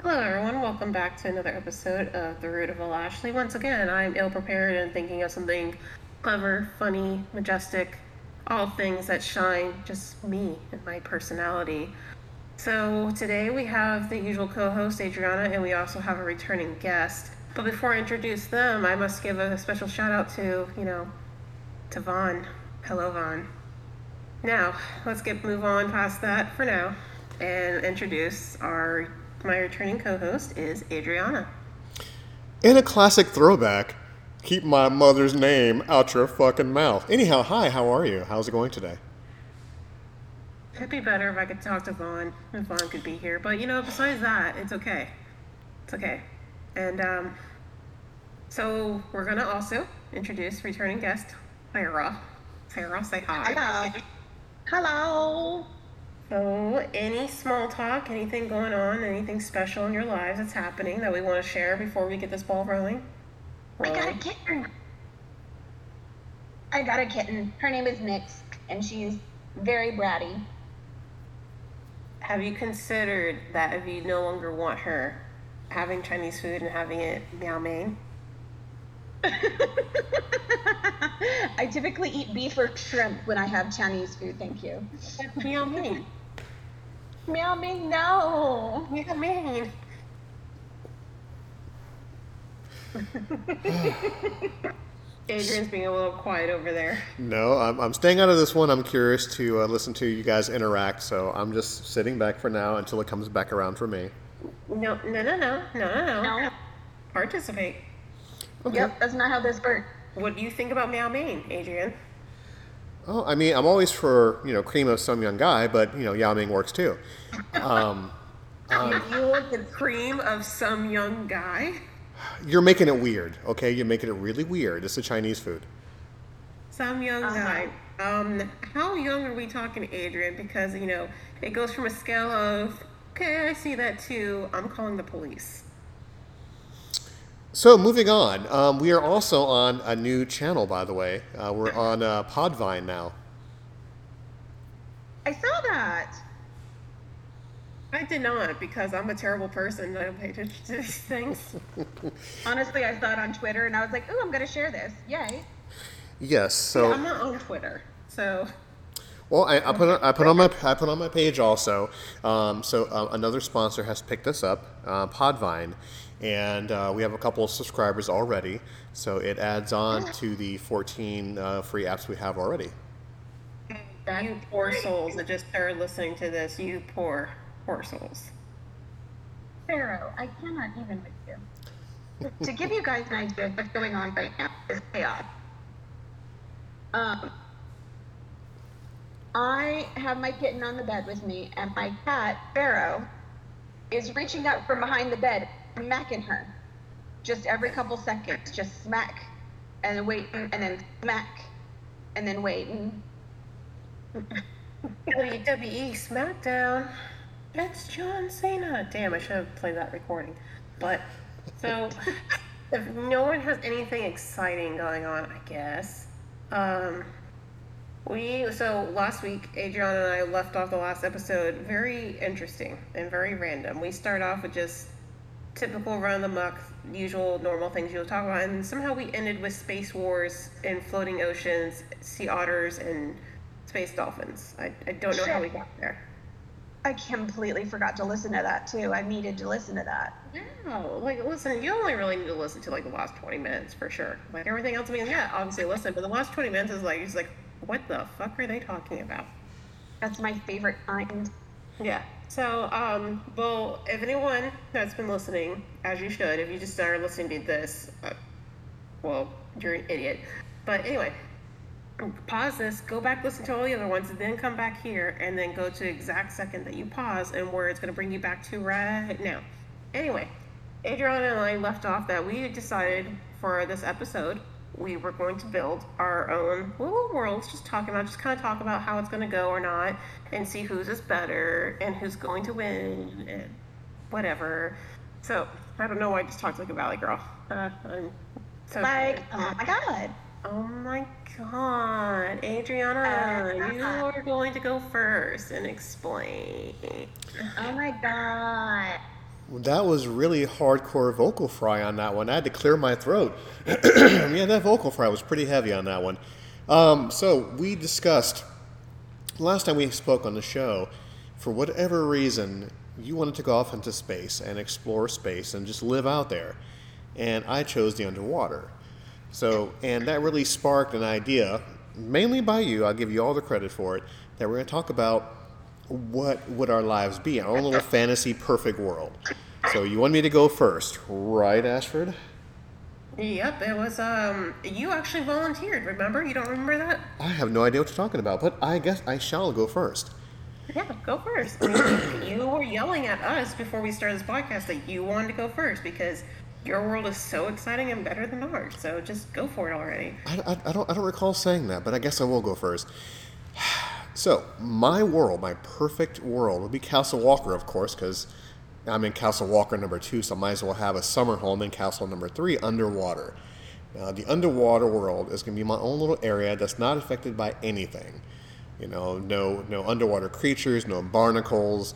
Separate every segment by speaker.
Speaker 1: Hello, everyone. Welcome back to another episode of The Root of All Ashley. Once again, I'm ill prepared and thinking of something clever, funny, majestic, all things that shine just me and my personality. So today we have the usual co host, Adriana, and we also have a returning guest. But before I introduce them, I must give a special shout out to, you know, to Vaughn. Hello, Vaughn. Now, let's get move on past that for now and introduce our my returning co-host is Adriana.
Speaker 2: In a classic throwback, keep my mother's name out your fucking mouth. Anyhow, hi, how are you? How's it going today?
Speaker 1: It'd be better if I could talk to Vaughn, if Vaughn could be here. But you know, besides that, it's okay. It's okay. And um, so we're gonna also introduce returning guest, Sarah. Sarah, say hi.
Speaker 3: Hello. Hello.
Speaker 1: So, any small talk, anything going on, anything special in your lives that's happening that we want to share before we get this ball rolling?
Speaker 3: I got a kitten. I got a kitten. Her name is Nix, and she's very bratty.
Speaker 1: Have you considered that if you no longer want her, having Chinese food and having it meow mein?
Speaker 3: I typically eat beef or shrimp when I have Chinese food, thank you.
Speaker 1: meow mein.
Speaker 3: Meow mein, no.
Speaker 1: Meow mein. Adrian's being a little quiet over there.
Speaker 2: No, I'm, I'm staying out of this one. I'm curious to uh, listen to you guys interact, so I'm just sitting back for now until it comes back around for me.
Speaker 1: No, no, no, no, no, no, no. Participate.
Speaker 3: Okay. Yep, that's not how this works.
Speaker 1: What do you think about meow mein, Adrian?
Speaker 2: Oh, I mean, I'm always for you know cream of some young guy, but you know Yao Ming works too.
Speaker 1: Um, um, you want the cream of some young guy?
Speaker 2: You're making it weird, okay? You're making it really weird. It's a Chinese food.
Speaker 1: Some young uh-huh. guy. Um, how young are we talking, Adrian? Because you know it goes from a scale of okay, I see that too. I'm calling the police.
Speaker 2: So moving on, um, we are also on a new channel, by the way. Uh, we're on uh, Podvine now.
Speaker 3: I saw that.
Speaker 1: I did not because I'm a terrible person. I don't pay attention to these things.
Speaker 3: Honestly, I saw it on Twitter and I was like, "Oh, I'm going to share this! Yay!"
Speaker 2: Yes. So
Speaker 1: yeah, I'm not on Twitter, so.
Speaker 2: Well, I, I, put on, I put on my I put on my page also. Um, so uh, another sponsor has picked us up, uh, Podvine, and uh, we have a couple of subscribers already. So it adds on to the 14 uh, free apps we have already.
Speaker 1: You poor souls that just started listening to this. You poor poor souls.
Speaker 3: Pharaoh, I cannot even with you. to give you guys an idea of what's going on right now is chaos. Um, I have my kitten on the bed with me, and my cat, Pharaoh, is reaching out from behind the bed, smacking her. Just every couple seconds, just smack, and then waiting, and then smack, and then waiting.
Speaker 1: WWE SmackDown. It's John Cena. Damn, I should have played that recording. But so if no one has anything exciting going on, I guess. Um, we so last week, Adrian and I left off the last episode very interesting and very random. We start off with just typical run of the muck, usual normal things you'll talk about, and somehow we ended with space wars and floating oceans, sea otters, and space dolphins. I, I don't know how we got there.
Speaker 3: I completely forgot to listen to that too. I needed to listen to that.
Speaker 1: No, like listen, you only really need to listen to like the last twenty minutes for sure. Like everything else, I mean, yeah, obviously listen, but the last twenty minutes is like, it's like, what the fuck are they talking about?
Speaker 3: That's my favorite kind.
Speaker 1: Yeah. So, um, well, if anyone that's been listening, as you should, if you just started listening to this, uh, well, you're an idiot. But anyway, pause this, go back, listen to all the other ones, and then come back here, and then go to the exact second that you pause and where it's going to bring you back to right now. Anyway, Adriana and I left off that we decided for this episode we were going to build our own little worlds, just talking about, just kind of talk about how it's going to go or not, and see whose is better and who's going to win and whatever. So I don't know why I just talked like a valley girl. Uh, I'm
Speaker 3: so like, oh my god.
Speaker 1: Oh my god, Adriana, uh, you are going to go first and explain.
Speaker 3: Oh my god.
Speaker 2: That was really hardcore vocal fry on that one. I had to clear my throat. yeah, that vocal fry was pretty heavy on that one. Um, so we discussed last time we spoke on the show. For whatever reason, you wanted to go off into space and explore space and just live out there, and I chose the underwater. So, and that really sparked an idea, mainly by you. I'll give you all the credit for it. That we're going to talk about what would our lives be, our own little fantasy perfect world. So you want me to go first, right, Ashford?
Speaker 1: Yep, it was um you actually volunteered, remember? You don't remember that?
Speaker 2: I have no idea what you're talking about, but I guess I shall go first.
Speaker 1: Yeah, go first. I mean, you were yelling at us before we started this podcast that you wanted to go first because your world is so exciting and better than ours. So just go for it already.
Speaker 2: I, I, I don't I don't recall saying that, but I guess I will go first. So my world, my perfect world, would be Castle Walker, of course, because I'm in Castle Walker number two, so I might as well have a summer home in Castle number three, underwater. Now, the underwater world is going to be my own little area that's not affected by anything. You know, no no underwater creatures, no barnacles,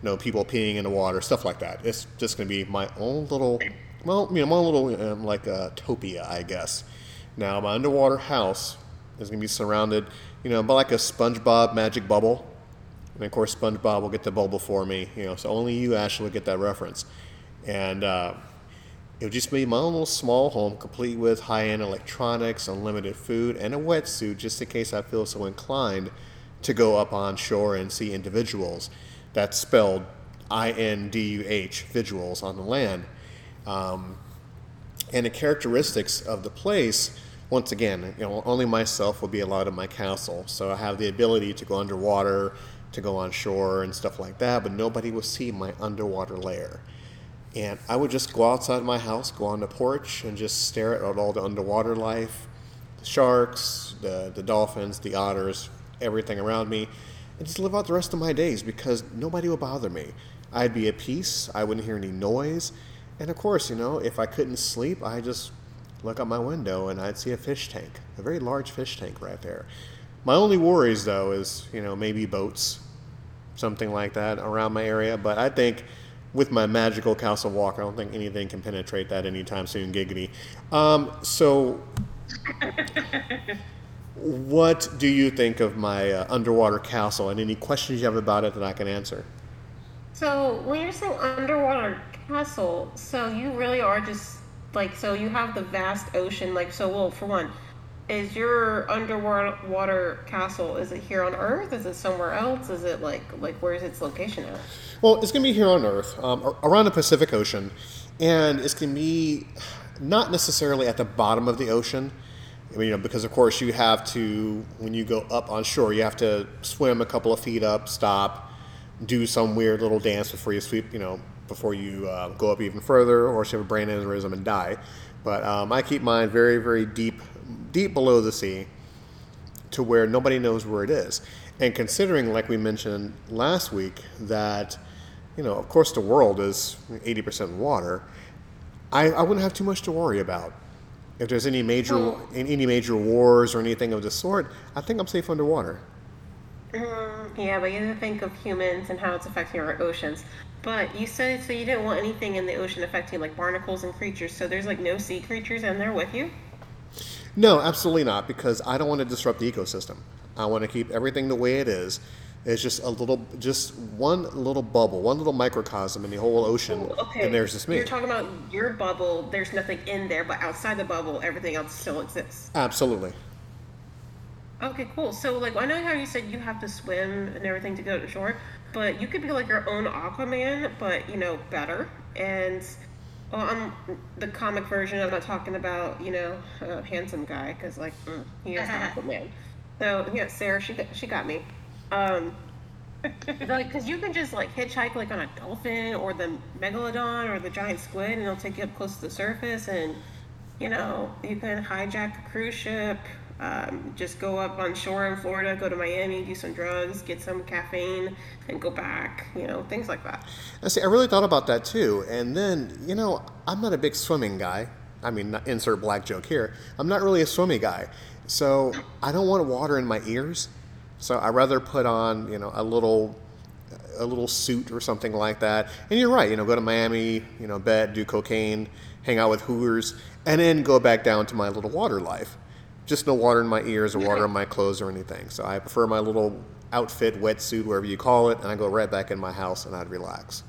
Speaker 2: no people peeing in the water, stuff like that. It's just going to be my own little, well, you know, my own little um, like uh, topia, I guess. Now, my underwater house is going to be surrounded, you know, by like a SpongeBob magic bubble. And of course, SpongeBob will get the bubble for me, you know, so only you, Ashley, will get that reference. And uh, it would just be my own little small home, complete with high end electronics, unlimited food, and a wetsuit just in case I feel so inclined to go up on shore and see individuals. That's spelled I N D U H, visuals on the land. Um, and the characteristics of the place once again, you know, only myself will be allowed in my castle, so I have the ability to go underwater, to go on shore, and stuff like that. But nobody will see my underwater lair. And I would just go outside my house, go on the porch, and just stare at all the underwater life, the sharks, the the dolphins, the otters, everything around me, and just live out the rest of my days because nobody will bother me. I'd be at peace. I wouldn't hear any noise. And of course, you know, if I couldn't sleep, I just look out my window and I'd see a fish tank, a very large fish tank right there. My only worries, though, is you know maybe boats, something like that around my area. But I think with my magical castle walk, I don't think anything can penetrate that anytime soon. Giggity. Um, so, what do you think of my uh, underwater castle, and any questions you have about it that I can answer?
Speaker 1: So when you're saying underwater castle, so you really are just like so you have the vast ocean like so well for one is your underwater castle is it here on earth? Is it somewhere else? Is it like like where's its location at?
Speaker 2: Well it's going to be here on earth um, around the pacific ocean and it's going to be not necessarily at the bottom of the ocean I mean, you know, because of course you have to when you go up on shore, you have to swim a couple of feet up, stop, do some weird little dance before you sweep, you know, before you uh, go up even further or have a brain aneurysm and die. But um, I keep mine very, very deep, deep below the sea to where nobody knows where it is. And considering, like we mentioned last week, that, you know, of course the world is 80% water, I, I wouldn't have too much to worry about. If there's any major well, any major wars or anything of the sort, I think I'm safe underwater.
Speaker 1: Mm, yeah, but you have to think of humans and how it's affecting our oceans. But you said so you didn't want anything in the ocean affecting like barnacles and creatures. So there's like no sea creatures in there with you.
Speaker 2: No, absolutely not, because I don't want to disrupt the ecosystem. I want to keep everything the way it is. It's just a little, just one little bubble, one little microcosm in the whole ocean, okay. and there's just me.
Speaker 1: You're talking about your bubble. There's nothing in there, but outside the bubble, everything else still exists.
Speaker 2: Absolutely.
Speaker 1: Okay, cool. So, like, I know how you said you have to swim and everything to go to shore but you could be like your own Aquaman, but you know better. And well, I'm the comic version. I'm not talking about you know a handsome guy because like mm, he is Aquaman. So yeah, Sarah, she she got me. Um, like because you can just like hitchhike like on a dolphin or the megalodon or the giant squid, and it'll take you up close to the surface, and you know you can hijack a cruise ship um, just go up on shore in Florida, go to Miami, do some drugs, get some caffeine, and go back. You know, things like that.
Speaker 2: I see. I really thought about that too. And then, you know, I'm not a big swimming guy. I mean, insert black joke here. I'm not really a swimming guy, so I don't want water in my ears. So I rather put on, you know, a little a little suit or something like that. And you're right, you know, go to Miami, you know, bed, do cocaine, hang out with hookers, and then go back down to my little water life. Just no water in my ears or water in my clothes or anything. So I prefer my little outfit, wetsuit, whatever you call it, and I go right back in my house and I'd relax.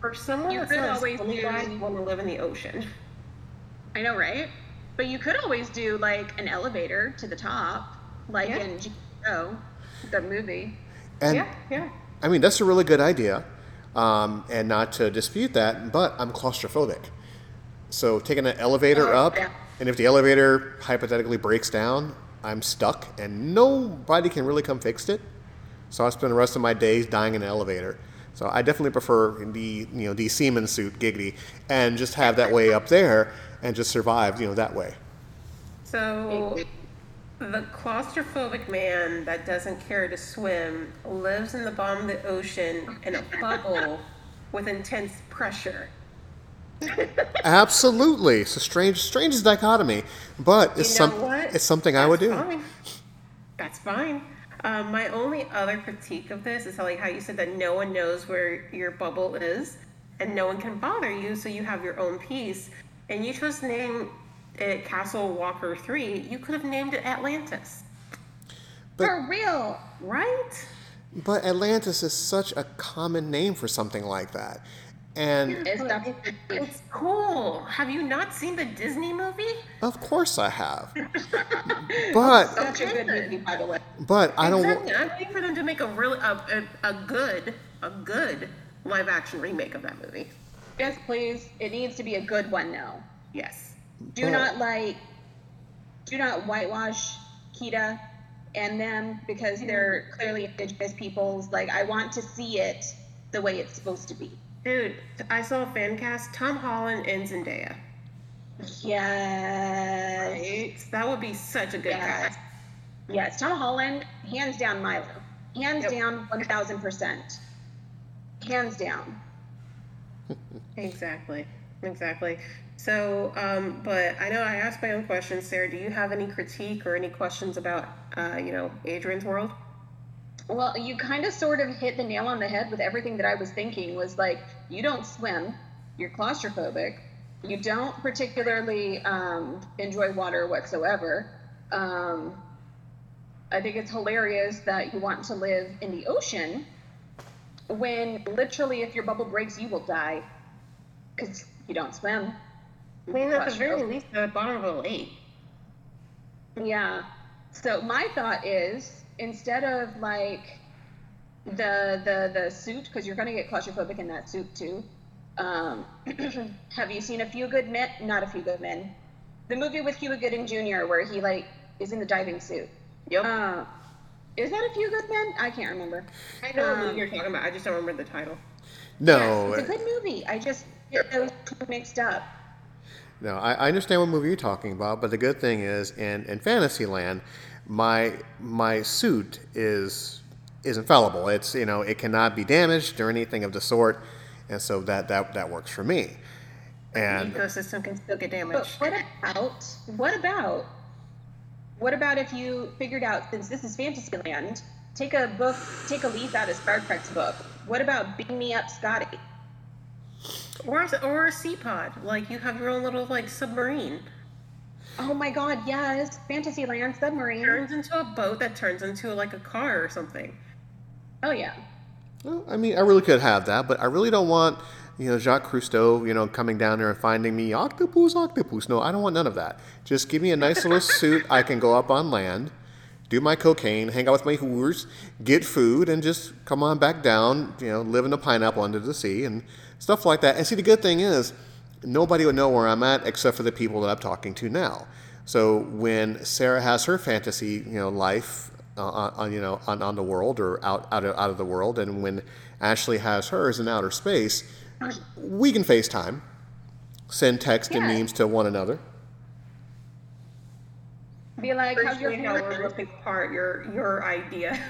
Speaker 1: For someone
Speaker 3: You
Speaker 1: that
Speaker 3: could
Speaker 1: sounds
Speaker 3: always
Speaker 1: funny,
Speaker 3: do-
Speaker 1: guys want to live in the ocean.
Speaker 3: I know, right? But you could always do like an elevator to the top, like
Speaker 1: Yeah.
Speaker 3: in G.O., the movie.
Speaker 2: And
Speaker 1: yeah, yeah.
Speaker 2: I mean, that's a really good idea, um, and not to dispute that, but I'm claustrophobic. So taking an elevator
Speaker 3: Oh,
Speaker 2: up,
Speaker 3: yeah.
Speaker 2: And if the elevator hypothetically breaks down, I'm stuck, and nobody can really come fix it. So I spend the rest of my days dying in an elevator. So I definitely prefer the you know the seaman suit, giggity, and just have that way up there and just survive you know that way.
Speaker 1: So, the claustrophobic man that doesn't care to swim lives in the bottom of the ocean in a bubble with intense pressure.
Speaker 2: Absolutely, it's a strange strange dichotomy, but it's some, it's something I would do.
Speaker 1: That's Fine. That's fine. Um, my only other critique of this is how, like how you said that no one knows where your bubble is, and no one can bother you, so you have your own peace. And you chose to name it Castle Walker Three. You could have named it Atlantis,
Speaker 2: But-
Speaker 3: For real.
Speaker 1: right?
Speaker 2: But Atlantis is such a common name for something like that. And
Speaker 3: It's
Speaker 1: It's cool. Have you not seen the Disney movie?
Speaker 2: of course I have. But
Speaker 3: Such a good movie, by the way.
Speaker 2: but I don't
Speaker 1: Exactly. I'm waiting for them to make a really a, a, a good a good live action remake of that movie.
Speaker 3: Yes, please. It needs to be a good one now.
Speaker 1: Yes.
Speaker 3: Do
Speaker 2: But-
Speaker 3: not like, do not whitewash Kida and them because they're mm-hmm. clearly indigenous peoples. Like, I want to see it the way it's supposed to be.
Speaker 1: Dude, I saw a fan cast. Tom Holland and Zendaya.
Speaker 3: Yes.
Speaker 1: Right? That would be such a good
Speaker 3: Yes.
Speaker 1: cast.
Speaker 3: Yes, Tom Holland, hands down Milo. Hands
Speaker 1: Yep.
Speaker 3: down 1000%. Hands down.
Speaker 1: Exactly. Exactly. So, um, but I know I asked my own questions. Sarah, do you have any critique or any questions about, uh, you know, Adrian's world?
Speaker 3: Well, you kind of sort of hit the nail on the head with everything that I was thinking was like, you don't swim, you're claustrophobic, you don't particularly um, enjoy water whatsoever. Um, I think it's hilarious that you want to live in the ocean when literally, if your bubble breaks, you will die because you don't swim.
Speaker 1: I mean, at the very least, the bottom of a lake.
Speaker 3: Yeah. So my thought is instead of like the the the suit because you're gonna get claustrophobic in that suit too. Um, have you seen a few good men? Not a few good men. The movie with Cuba Gooding Jr. where he like is in the diving suit.
Speaker 1: Yep.
Speaker 3: Uh, is that a few good men? I can't remember.
Speaker 1: I know what
Speaker 3: um,
Speaker 1: movie you're talking about. I just don't remember the title.
Speaker 2: no
Speaker 3: It's a good movie. I just get those mixed up.
Speaker 2: no I, I understand what movie you're talking about, but the good thing is in, in Fantasyland, my my suit is is infallible. It's you know it cannot be damaged or anything of the sort, and so that that that works for me.
Speaker 1: And The
Speaker 2: And
Speaker 1: ecosystem can still get damaged.
Speaker 3: But
Speaker 1: damaged.
Speaker 3: what about what about what about if you figured out since this is Fantasyland, take a book, take a leaf out of Star Trek's book. What about Beam Me Up, Scotty?
Speaker 1: Or, a- or a sea pod. Like, you have your own little, like, submarine.
Speaker 3: Oh my God, yes, Fantasyland submarine.
Speaker 1: Turns into a boat that turns into, like, a car or something.
Speaker 3: Oh yeah,
Speaker 2: well, I mean, I really could have that, but I really don't want you know Jacques Cousteau you know coming down there and finding me octopus, octopus. No, I don't want none of that. Just give me a nice little suit. I can go up on land. do my cocaine, hang out with my whores, get food, and just come on back down, you know, live in a pineapple under the sea and stuff like that. And see, the good thing is, nobody would know where I'm at except for the people that I'm talking to now. So when Sarah has her fantasy, you know, life, uh, on, you know, on, on the world or out, out, of, out of the world, and when Ashley has hers in outer space, we can FaceTime, send text and memes to one another.
Speaker 3: Be like, how's your
Speaker 1: Appreciate how we're ripping apart your your idea.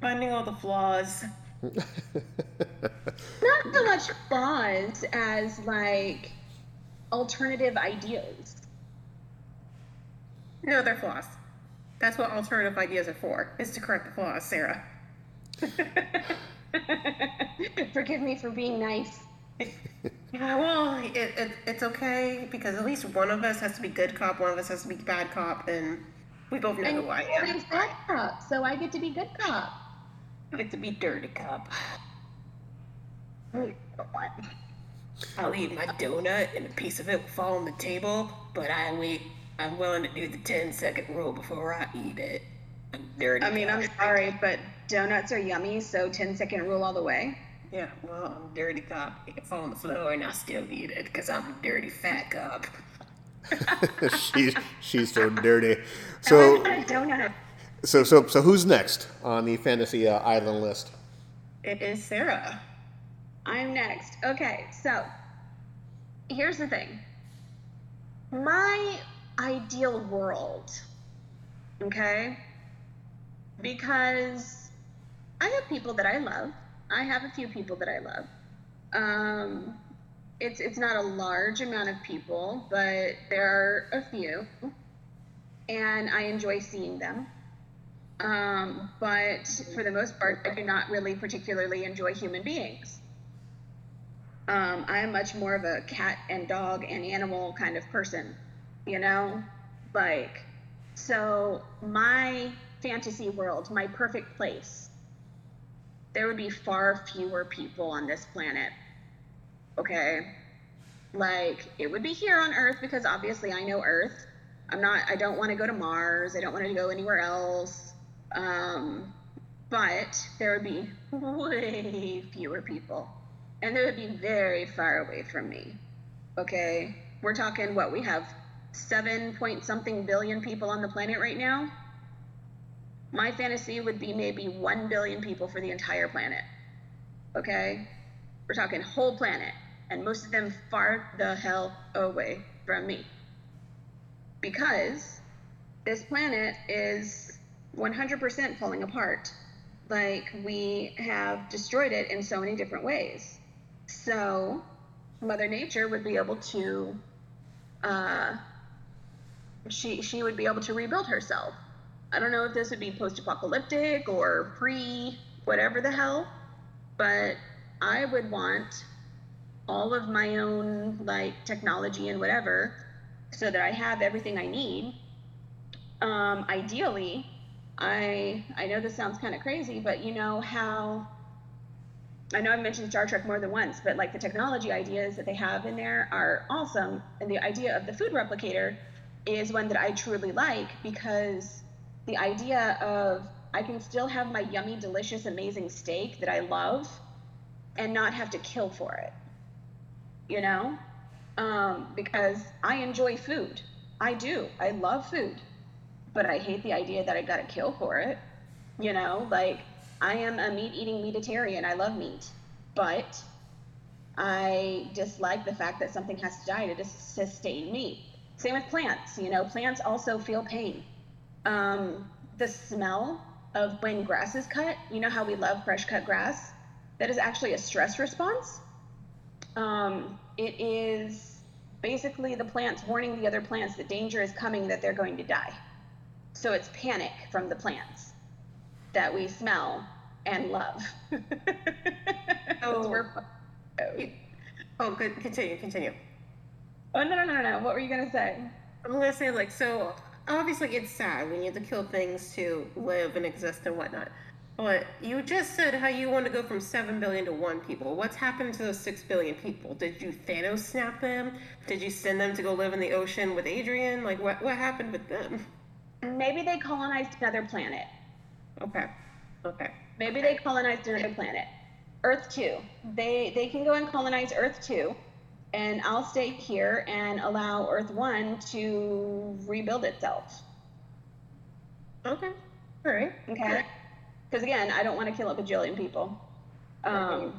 Speaker 1: Finding all the flaws.
Speaker 3: Not so much flaws as like alternative ideas.
Speaker 1: No, they're flaws. That's what alternative ideas are for, is to correct the flaws, Sarah.
Speaker 3: Forgive me for being nice.
Speaker 1: Yeah, well, it, it, it's okay because at least one of us has to be good cop, one of us has to be bad cop, and we both know
Speaker 3: And
Speaker 1: who I am.
Speaker 3: Cody's bad cop, so I get to be good cop.
Speaker 1: I get to be dirty cop. I'll eat my donut and a piece of it will fall on the table, but I wait. I'm willing to do the 10 second rule before I eat it. I'm dirty.
Speaker 3: I mean, I'm sorry, but donuts are yummy, so 10 second rule all the way.
Speaker 1: Yeah, well, I'm dirty cop. It can fall on the floor and I still eat it because I'm a dirty fat cop.
Speaker 2: she's she's so dirty. So
Speaker 3: I want a donut.
Speaker 2: So so so who's next on the fantasy uh, island list?
Speaker 1: It is Sarah.
Speaker 3: I'm next. Okay, so here's the thing. My ideal world, okay? Because I have people that I love. I have a few people that I love. Um, it's it's not a large amount of people, but there are a few, and I enjoy seeing them. Um, but for the most part, I do not really particularly enjoy human beings. Um, I'm much more of a cat and dog and animal kind of person, you know? Like, so my fantasy world, my perfect place, there would be far fewer people on this planet. Okay? Like, it would be here on Earth because obviously I know Earth. I'm not, I don't want to go to Mars. I don't want to go anywhere else. Um, but there would be way fewer people and they would be very far away from me. Okay, we're talking what we have seven point something billion people on the planet right now. My fantasy would be maybe one billion people for the entire planet. Okay, we're talking whole planet, and most of them far the hell away from me. Because this planet is 100% falling apart. Like, we have destroyed it in so many different ways. So, Mother Nature would be able to, uh, she she would be able to rebuild herself. I don't know if this would be post-apocalyptic or pre whatever the hell, but I would want all of my own like technology and whatever, so that I have everything I need. Um, ideally, I I know this sounds kind of crazy, but you know how I know I've mentioned Star Trek more than once, but like the technology ideas that they have in there are awesome. And the idea of the food replicator is one that I truly like because the idea of I can still have my yummy, delicious, amazing steak that I love and not have to kill for it. You know? Um, because I enjoy food. I do. I love food. But I hate the idea that I gotta kill for it. You know, like I am a meat eating meatitarian. I love meat. But I dislike the fact that something has to die to sustain me. Same with plants. You know, plants also feel pain. Um, the smell of when grass is cut, you know how we love fresh cut grass? That is actually a stress response. Um, it is basically the plants warning the other plants that danger is coming, that they're going to die. So it's panic from the plants that we smell and love.
Speaker 1: Oh. Oh, good. Continue, continue.
Speaker 3: oh no no no no! What were you gonna say?
Speaker 1: I'm gonna say like so. Obviously, it's sad We need to kill things to live and exist and whatnot. But you just said how you want to go from seven billion to one people. What's happened to those six billion people? Did you Thanos snap them? Did you send them to go live in the ocean with Adrian? Like what? What happened with them?
Speaker 3: Maybe they colonized another planet.
Speaker 1: Okay. Okay.
Speaker 3: Maybe they colonized another planet. Earth 2. They they can go and colonize Earth 2 and I'll stay here and allow Earth 1 to rebuild itself.
Speaker 1: Okay. All right.
Speaker 3: Okay? Cuz again, I don't want to kill a bajillion people. Um,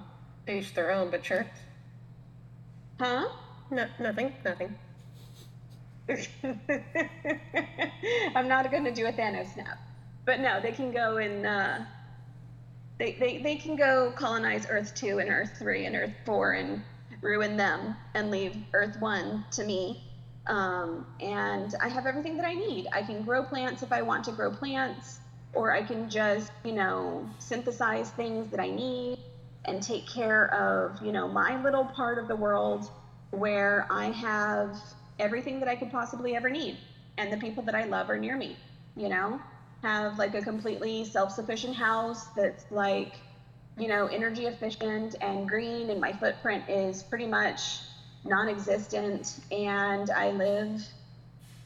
Speaker 1: Each their own, but sure.
Speaker 3: huh?
Speaker 1: No, nothing. Nothing.
Speaker 3: I'm not going to do a Thanos snap. But no, they can go and uh, they, they, they can go colonize Earth 2 and Earth 3 and Earth 4 and ruin them and leave Earth 1 to me. Um, and I have everything that I need. I can grow plants if I want to grow plants. or I can just, you know, synthesize things that I need and take care of, you know, my little part of the world where I have everything that I could possibly ever need and the people that I love are near me, you know? Have like a completely self-sufficient house that's like, you know, energy efficient and green and my footprint is pretty much non-existent and I live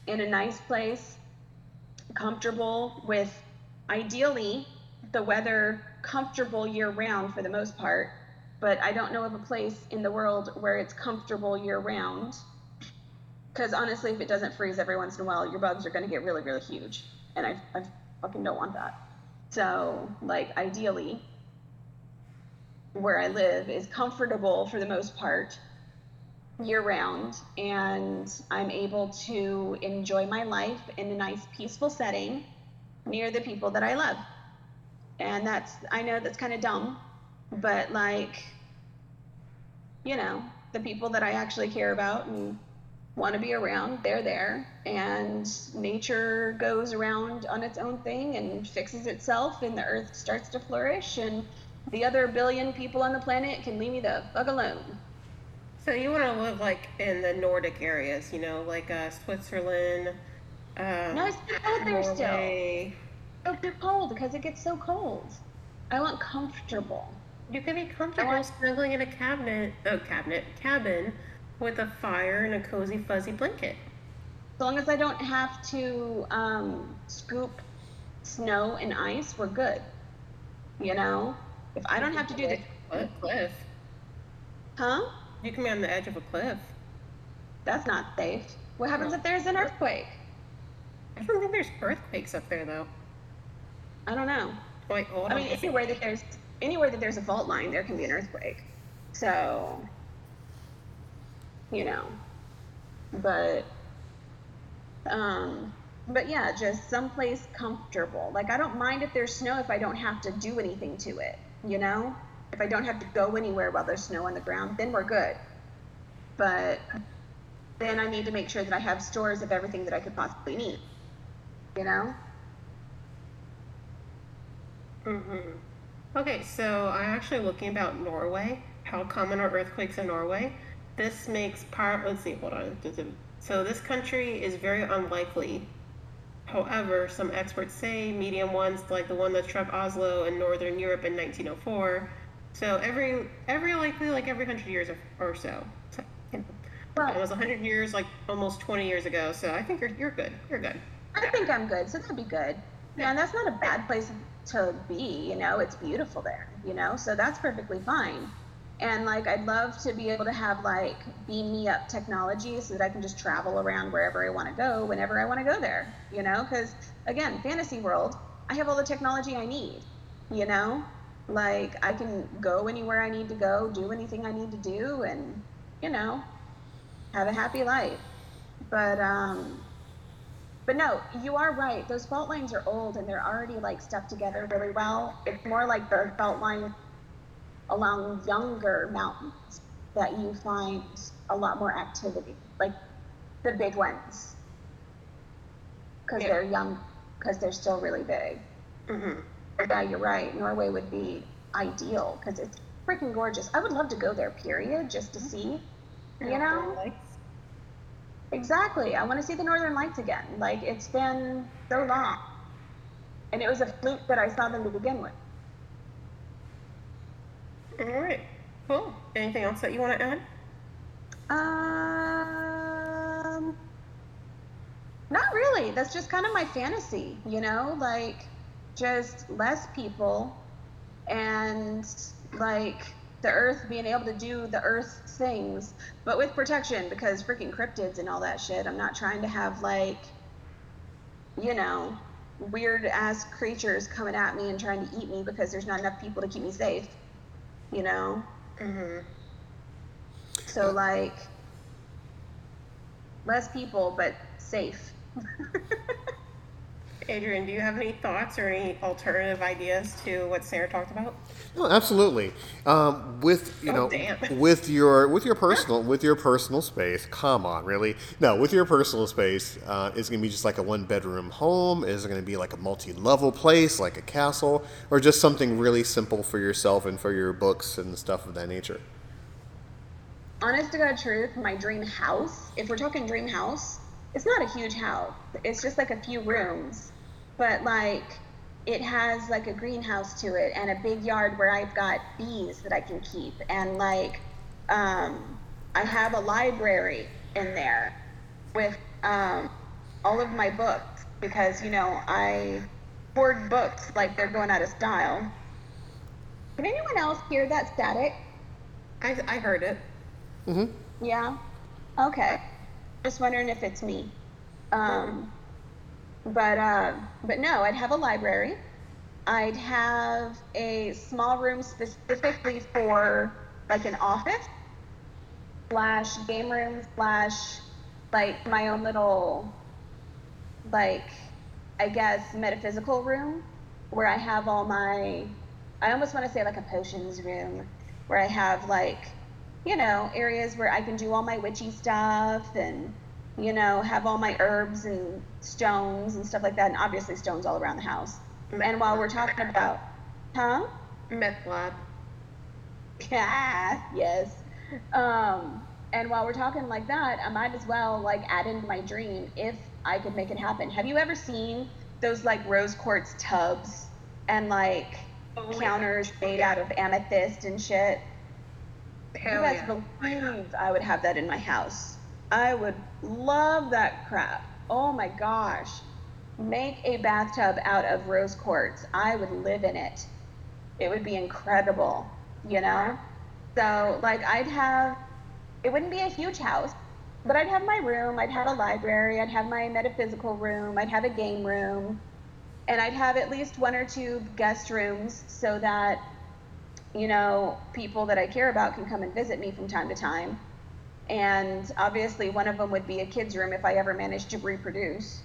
Speaker 3: in a nice place, comfortable with ideally the weather comfortable year round for the most part, but I don't know of a place in the world where it's comfortable year round. Because honestly, if it doesn't freeze every once in a while, your bugs are going to get really, really huge. And I, I fucking don't want that. So, like, ideally, where I live is comfortable for the most part year round. And I'm able to enjoy my life in a nice, peaceful setting near the people that I love. And that's, I know that's kind of dumb, but like, you know, the people that I actually care about and want to be around, they're there. And nature goes around on its own thing and fixes itself, and the earth starts to flourish. And the other billion people on the planet can leave me the fuck alone.
Speaker 1: So you want to live like in the Nordic areas, you know, like uh, Switzerland, um,
Speaker 3: No, it's cold there still. Oh, too cold because it gets so cold. I want comfortable.
Speaker 1: You can be comfortable
Speaker 3: want-
Speaker 1: snuggling in a cabinet, oh cabinet, cabin, with a fire and a cozy fuzzy blanket.
Speaker 3: As long as I don't have to um, scoop snow and ice, we're good. You know, if I don't have to do the,
Speaker 1: What cliff?
Speaker 3: huh?
Speaker 1: You can be on the edge of a cliff.
Speaker 3: That's not safe. What happens if there's an earthquake?
Speaker 1: I don't think there's earthquakes up there though.
Speaker 3: I don't know. I mean, anywhere that there's anywhere that there's a fault line, there can be an earthquake. So, you know, but um, but yeah, just someplace comfortable. Like I don't mind if there's snow if I don't have to do anything to it. You know, if I don't have to go anywhere while there's snow on the ground, then we're good. But then I need to make sure that I have stores of everything that I could possibly need. You know.
Speaker 1: Mm-hmm. Okay, so I'm actually looking about Norway. How common are earthquakes in Norway? This makes part. Let's see. Hold on. So this country is very unlikely. However, some experts say medium ones, like the one that struck Oslo in northern Europe in 1904. So every every likely like every hundred years or, or so. so you know,
Speaker 3: Well,
Speaker 1: it was 100 years, like almost 20 years ago. So I think you're you're good. You're good.
Speaker 3: I think I'm good, so that'd be good. Yeah, and that's not a bad place to be, you know, it's beautiful there, you know, so that's perfectly fine. And like, I'd love to be able to have like beam me up technology so that I can just travel around wherever I want to go whenever I want to go there, you know, because again, fantasy world, I have all the technology I need, you know, like I can go anywhere I need to go, do anything I need to do, and, you know, have a happy life. But, um, but no, you are right. Those fault lines are old and they're already like stuck together really well. It's more like the fault line along younger mountains that you find a lot more activity, like the big ones, because
Speaker 1: Yeah.
Speaker 3: they're young, because they're still really big.
Speaker 1: Mm-hmm.
Speaker 3: Yeah, you're right. Norway would be ideal because it's freaking gorgeous. I would love to go there. Period, just to see. You know. Exactly. I want to see the Northern Lights again. Like it's been so long. And it was a fluke that I saw them to begin with.
Speaker 1: All right. Cool. Anything else that you want to add?
Speaker 3: Um Not really. That's just kind of my fantasy, you know, like just less people and like the earth being able to do the earth things, but with protection because freaking cryptids and all that shit. I'm not trying to have like you know, weird ass creatures coming at me and trying to eat me because there's not enough people to keep me safe. You know?
Speaker 1: Mm-hmm.
Speaker 3: So like less people but safe.
Speaker 1: Adrian, do you have any thoughts or any alternative ideas to what Sarah talked about?
Speaker 2: No, absolutely. Um, with you
Speaker 1: Oh,
Speaker 2: know,
Speaker 1: damn.
Speaker 2: with your with your personal with your personal space. Come on, really? No, with your personal space, uh, is it gonna be just like a one bedroom home? Is it gonna be like a multi level place, like a castle, or just something really simple for yourself and for your books and stuff of that nature?
Speaker 3: honest to God truth, my dream house, if we're talking dream house, it's not a huge house. It's just like a few rooms. But like it has like a greenhouse to it and a big yard where I've got bees that I can keep and like um I have a library in there with um all of my books because you know I hoard books like they're going out of style. Can anyone else hear that static?
Speaker 1: I, I heard it.
Speaker 2: Mm-hmm.
Speaker 3: Yeah. Okay. Just wondering if it's me. Um, but uh, but no, I'd have a library. I'd have a small room specifically for like an office slash game room slash like my own little like I guess metaphysical room where I have all my I almost want to say like a potions room where I have like you know areas where I can do all my witchy stuff and you know have all my herbs and stones and stuff like that and obviously stones all around the house. And while we're talking about huh?
Speaker 1: Meth lab.
Speaker 3: Yeah, yes. Um, and while we're talking like that, I might as well like add into my dream if I could make it happen. Have you ever seen those like rose quartz tubs and like
Speaker 1: Oh, yeah.
Speaker 3: counters made out of amethyst and shit?
Speaker 1: Hell
Speaker 3: you guys
Speaker 1: yeah.
Speaker 3: believe I would have that in my house? I would love that crap. Oh my gosh. Make a bathtub out of rose quartz. I would live in it. It would be incredible, you know? So, like, I'd have, it wouldn't be a huge house, but I'd have my room, I'd have a library, I'd have my metaphysical room, I'd have a game room, and I'd have at least one or two guest rooms so that you know, people that I care about can come and visit me from time to time. And obviously, one of them would be a kid's room if I ever managed to reproduce,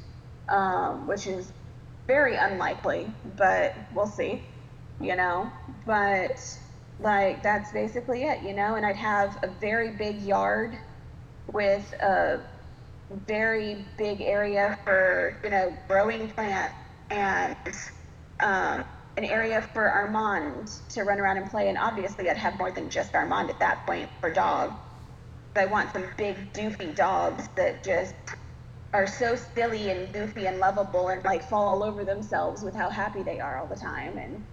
Speaker 3: um, which is very unlikely, but we'll see, you know. But, like, that's basically it, you know. And I'd have a very big yard with a very big area for, you know, growing plants and, um, an area for Armand to run around and play, and obviously I'd have more than just Armand at that point for dog. I want some big doofy dogs that just are so silly and goofy and lovable and like fall all over themselves with how happy they are all the time, and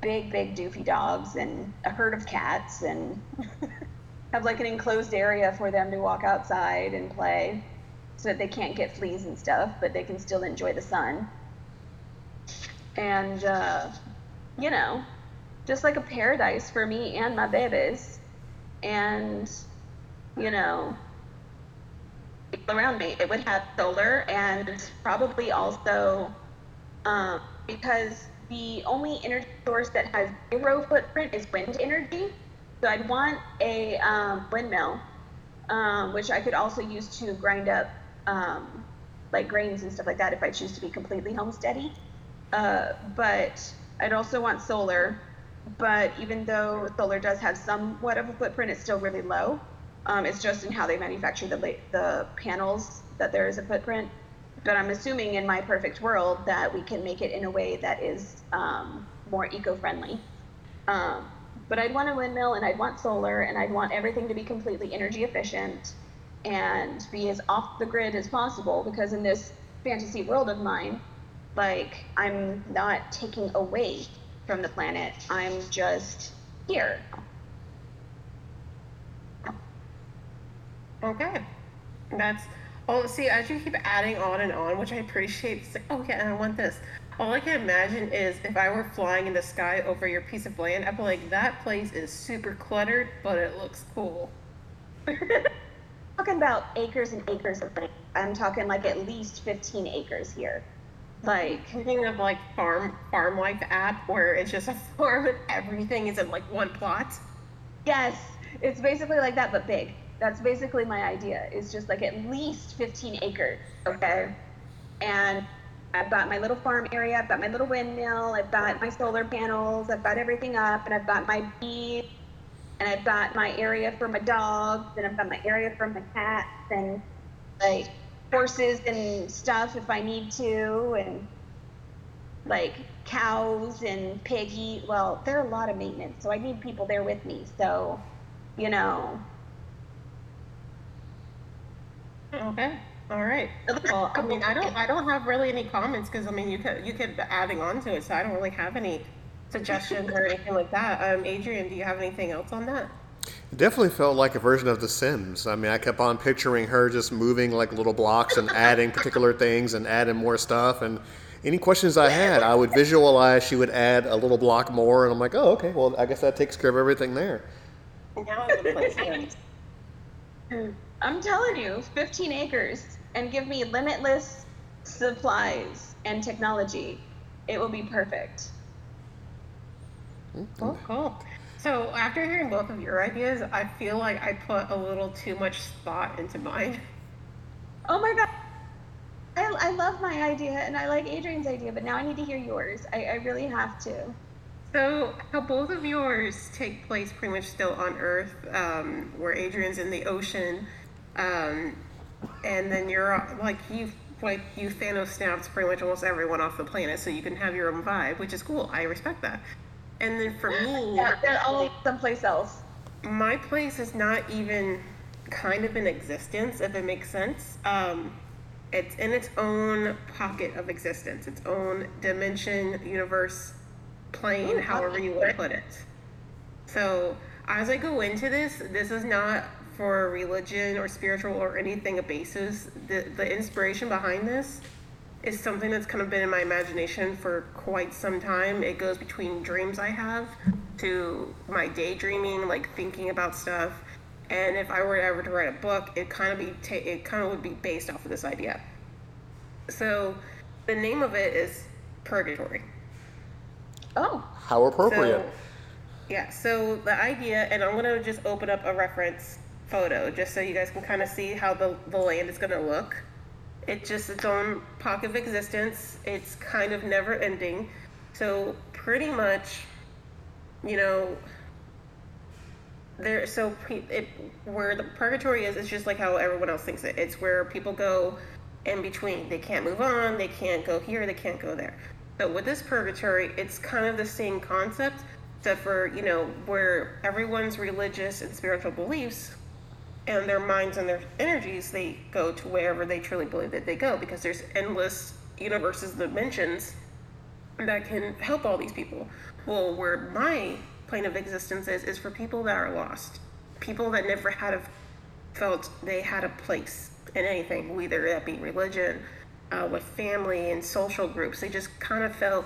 Speaker 3: big big doofy dogs and a herd of cats and have like an enclosed area for them to walk outside and play so that they can't get fleas and stuff, but they can still enjoy the sun. And uh, you know, just like a paradise for me and my babies, and you know, people around me. It would have solar and probably also um, because the only energy source that has zero footprint is wind energy. So I'd want a um, windmill, um, which I could also use to grind up um, like grains and stuff like that if I choose to be completely homesteady. Uh, but I'd also want solar. But even though solar does have somewhat of a footprint, it's still really low. Um, it's just in how they manufacture the the panels that there is a footprint. But I'm assuming in my perfect world that we can make it in a way that is um, more eco-friendly. Um, but I'd want a windmill and I'd want solar and I'd want everything to be completely energy efficient and be as off the grid as possible because in this fantasy world of mine, like I'm not taking away from the planet. I'm just here.
Speaker 1: Okay. That's oh see as you keep adding on and on, which I appreciate. It's like, oh, okay, and I want this. All I can imagine is if I were flying in the sky over your piece of land, I'd be like, that place is super cluttered, but it looks cool.
Speaker 3: talking about acres and acres of land. I'm talking like at least 15 acres here. Like,
Speaker 1: Thinking of like farm farm life app where it's just a farm and everything is in like one plot.
Speaker 3: yes, it's basically like that, but big. That's basically my idea. It's just like at least 15 acres, okay? And I've got my little farm area, I've got my little windmill, I've got my solar panels, I've got everything up, and I've got my bees, and I've got my area for my dogs, and I've got my area for my cats, and like horses and stuff if I need to, and like cows and piggy. Well, there are a lot of maintenance, so I need people there with me. So, you know,
Speaker 1: Okay. All right. Well, I mean, I don't, I don't have really any comments because I mean, you could, you could be adding on to it, so I don't really have any suggestions or anything like that. Um, Adrian, do you have anything else on that?
Speaker 2: It definitely felt like a version of The Sims. I mean, I kept on picturing her just moving like little blocks and adding particular things and adding more stuff. And any questions I had, I would visualize she would add a little block more, and I'm like, oh, okay, well, I guess that takes care of everything there.
Speaker 1: Now the place ends.
Speaker 3: I'm telling you, 15 acres and give me limitless supplies and technology. It will be perfect.
Speaker 1: Cool, cool. So after hearing both of your ideas, I feel like I put a little too much thought into mine.
Speaker 3: Oh my god. I, I love my idea and I like Adrian's idea, but now I need to hear yours. I, I really have to.
Speaker 1: So, how both of yours take place pretty much still on Earth, um, where Adrian's in the ocean, um, and then you're like you like you Thanos snaps pretty much almost everyone off the planet, so you can have your own vibe, which is cool. I respect that. And then for me,
Speaker 3: Yeah, they're all someplace else.
Speaker 1: my place is not even kind of in existence, if it makes sense. Um, it's in its own pocket of existence, its own dimension, universe, plane, however you want to put it. So, as I go into this, this is not for religion or spiritual or anything a basis. The, the inspiration behind this is something that's kind of been in my imagination for quite some time. It goes between dreams I have to my daydreaming, like thinking about stuff. And if I were ever to write a book, it kind of be ta- it kind of would be based off of this idea. So, the name of it is Purgatory.
Speaker 3: Oh,
Speaker 2: How appropriate.
Speaker 1: So, yeah, so the idea, and I'm gonna just open up a reference photo just so you guys can kind of see how the, the land is gonna look. It's just its own pocket of existence. It's kind of never ending. So pretty much, you know, there. So it where the purgatory is, it's just like how everyone else thinks it. It's where people go in between. They can't move on. They can't go here. They can't go there. So with this purgatory, it's kind of the same concept, except for you know where everyone's religious and spiritual beliefs and their minds and their energies they go to wherever they truly believe that they go because there's endless universes dimensions that can help all these people. Well where my plane of existence is is for people that are lost people that never had a, felt they had a place in anything whether that be religion uh, with family and social groups. They just kind of felt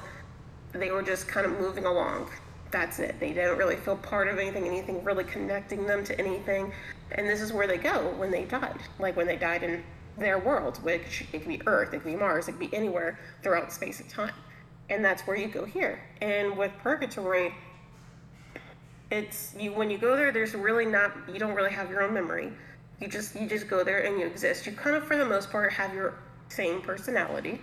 Speaker 1: they were just kind of moving along that's it. They don't really feel part of anything anything really connecting them to anything. And this is where they go when they died. Like when they died in their world which it could be earth it could be mars it could be anywhere throughout space and time. And that's where you go here. And with purgatory it's you when you go there there's really not you don't really have your own memory. You just you just go there and you exist. You kind of for the most part have your same personality.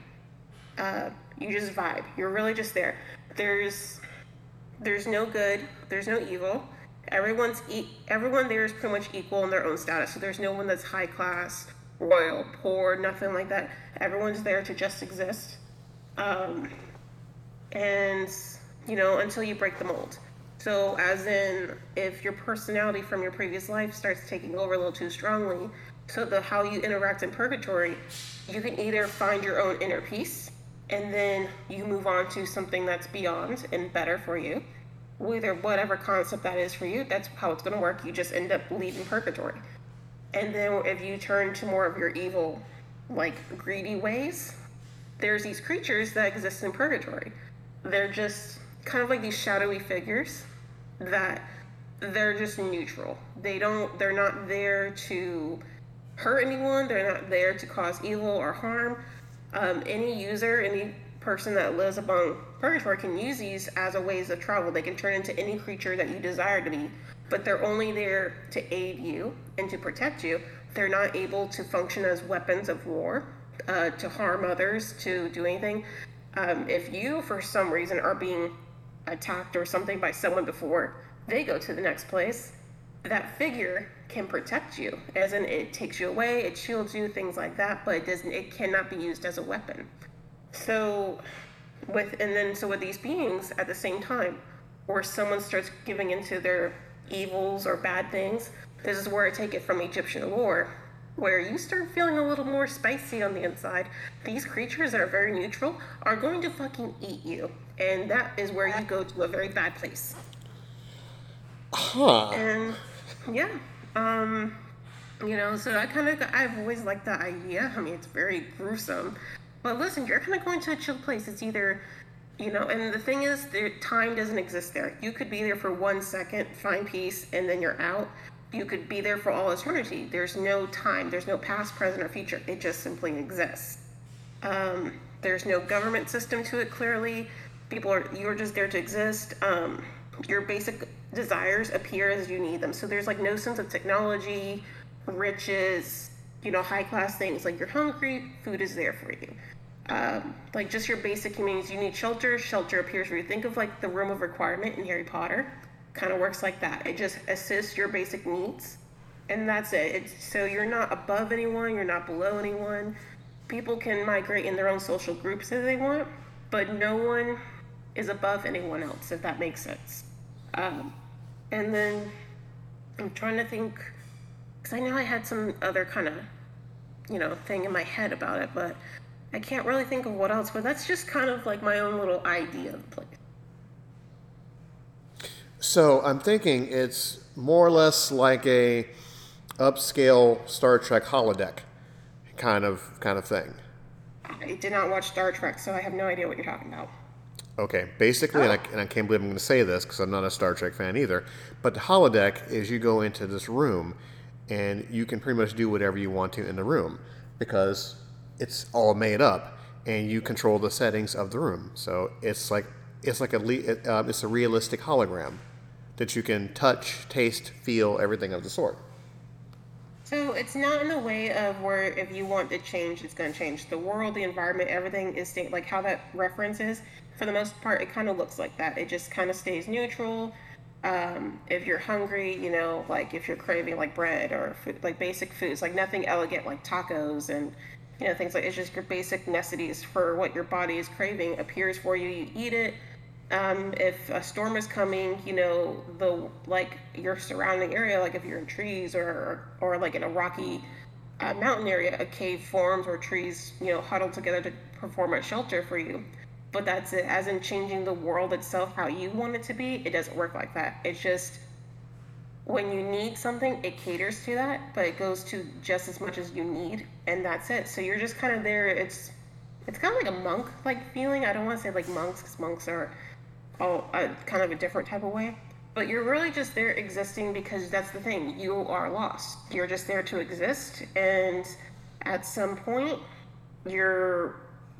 Speaker 1: Uh, you just vibe. You're really just there. There's there's no good there's no evil. Everyone's e- everyone there is pretty much equal in their own status so there's no one that's high class royal poor nothing like that. Everyone's there to just exist um, and you know until you break the mold. So as in if your personality from your previous life starts taking over a little too strongly so the how you interact in purgatory you can either find your own inner peace and then you move on to something that's beyond and better for you whether whatever concept that is for you that's how it's going to work. You just end up leaving purgatory. And then if you turn to more of your evil like greedy ways there's these creatures that exist in purgatory. They're just kind of like these shadowy figures that they're just neutral. They don't they're not there to hurt anyone. They're not there to cause evil or harm. Um, any user any person that lives among purgatory can use these as a ways of travel they can turn into any creature that you desire to be but they're only there to aid you and to protect you they're not able to function as weapons of war uh, to harm others, to do anything. Um, if you, for some reason, are being attacked or something by someone before they go to the next place, that figure can protect you. As in, it takes you away, it shields you, things like that. But it doesn't. It cannot be used as a weapon. So, with and then so with these beings at the same time, or someone starts giving into their evils or bad things. This is where I take it from Egyptian lore, where you start feeling a little more spicy on the inside. These creatures that are very neutral are going to fucking eat you, and that is where you go to a very bad place.
Speaker 2: Huh.
Speaker 1: And yeah, um, you know, so I kind of I've always liked that idea. I mean, it's very gruesome, but listen, you're kind of going to a chill place. It's either you know and the thing is the time doesn't exist there. You could be there for one second find peace and then you're out. You could be there for all eternity. There's no time. There's no past present or future. It just simply exists. Um, there's no government system to it clearly. People are you're just there to exist. Um, your basic desires appear as you need them. So there's like no sense of technology riches you know high class things like you're hungry food is there for you um, like just your basic needs. You need shelter. Shelter appears where you think of like the room of requirement in Harry Potter. Kind of works like that. It just assists your basic needs, and that's it. It's, so you're not above anyone. You're not below anyone. People can migrate in their own social groups if they want, but no one is above anyone else. If that makes sense. Um, and then I'm trying to think, because I know I had some other kind of, you know, thing in my head about it, but I can't really think of what else, but that's just kind of like my own little idea of the place.
Speaker 2: So I'm thinking it's more or less like a upscale Star Trek holodeck kind of kind of thing.
Speaker 1: I did not watch Star Trek, so I have no idea what you're talking about.
Speaker 2: Okay, basically, and, I, oh. and I can't believe I'm going to say this because I'm not a Star Trek fan either, but the holodeck is you go into this room and you can pretty much do whatever you want to in the room because it's all made up and you control the settings of the room. So it's like it's like a uh, it's a realistic hologram that you can touch, taste, feel, everything of the sort.
Speaker 1: So it's not in a way of where if you want to change, it's going to change. The world, the environment, everything is like how that reference is. For the most part, it kind of looks like that. It just kind of stays neutral. Um, if you're hungry, you know, like if you're craving like bread or food, like basic foods, like nothing elegant like tacos and you know things like it's just your basic necessities for what your body is craving appears for you you eat it. Um, if a storm is coming you know the like your surrounding area like if you're in trees or or like in a rocky uh, mountain area a cave forms or trees you know huddle together to perform a shelter for you but that's it as in changing the world itself how you want it to be it doesn't work like that it's just when you need something, it caters to that, but it goes to just as much as you need, and that's it. So you're just kind of there. It's it's kind of like a monk like feeling. I don't want to say like monks because monks are all uh, kind of a different type of way. But you're really just there existing because that's the thing. You are lost. You're just there to exist, and at some point, your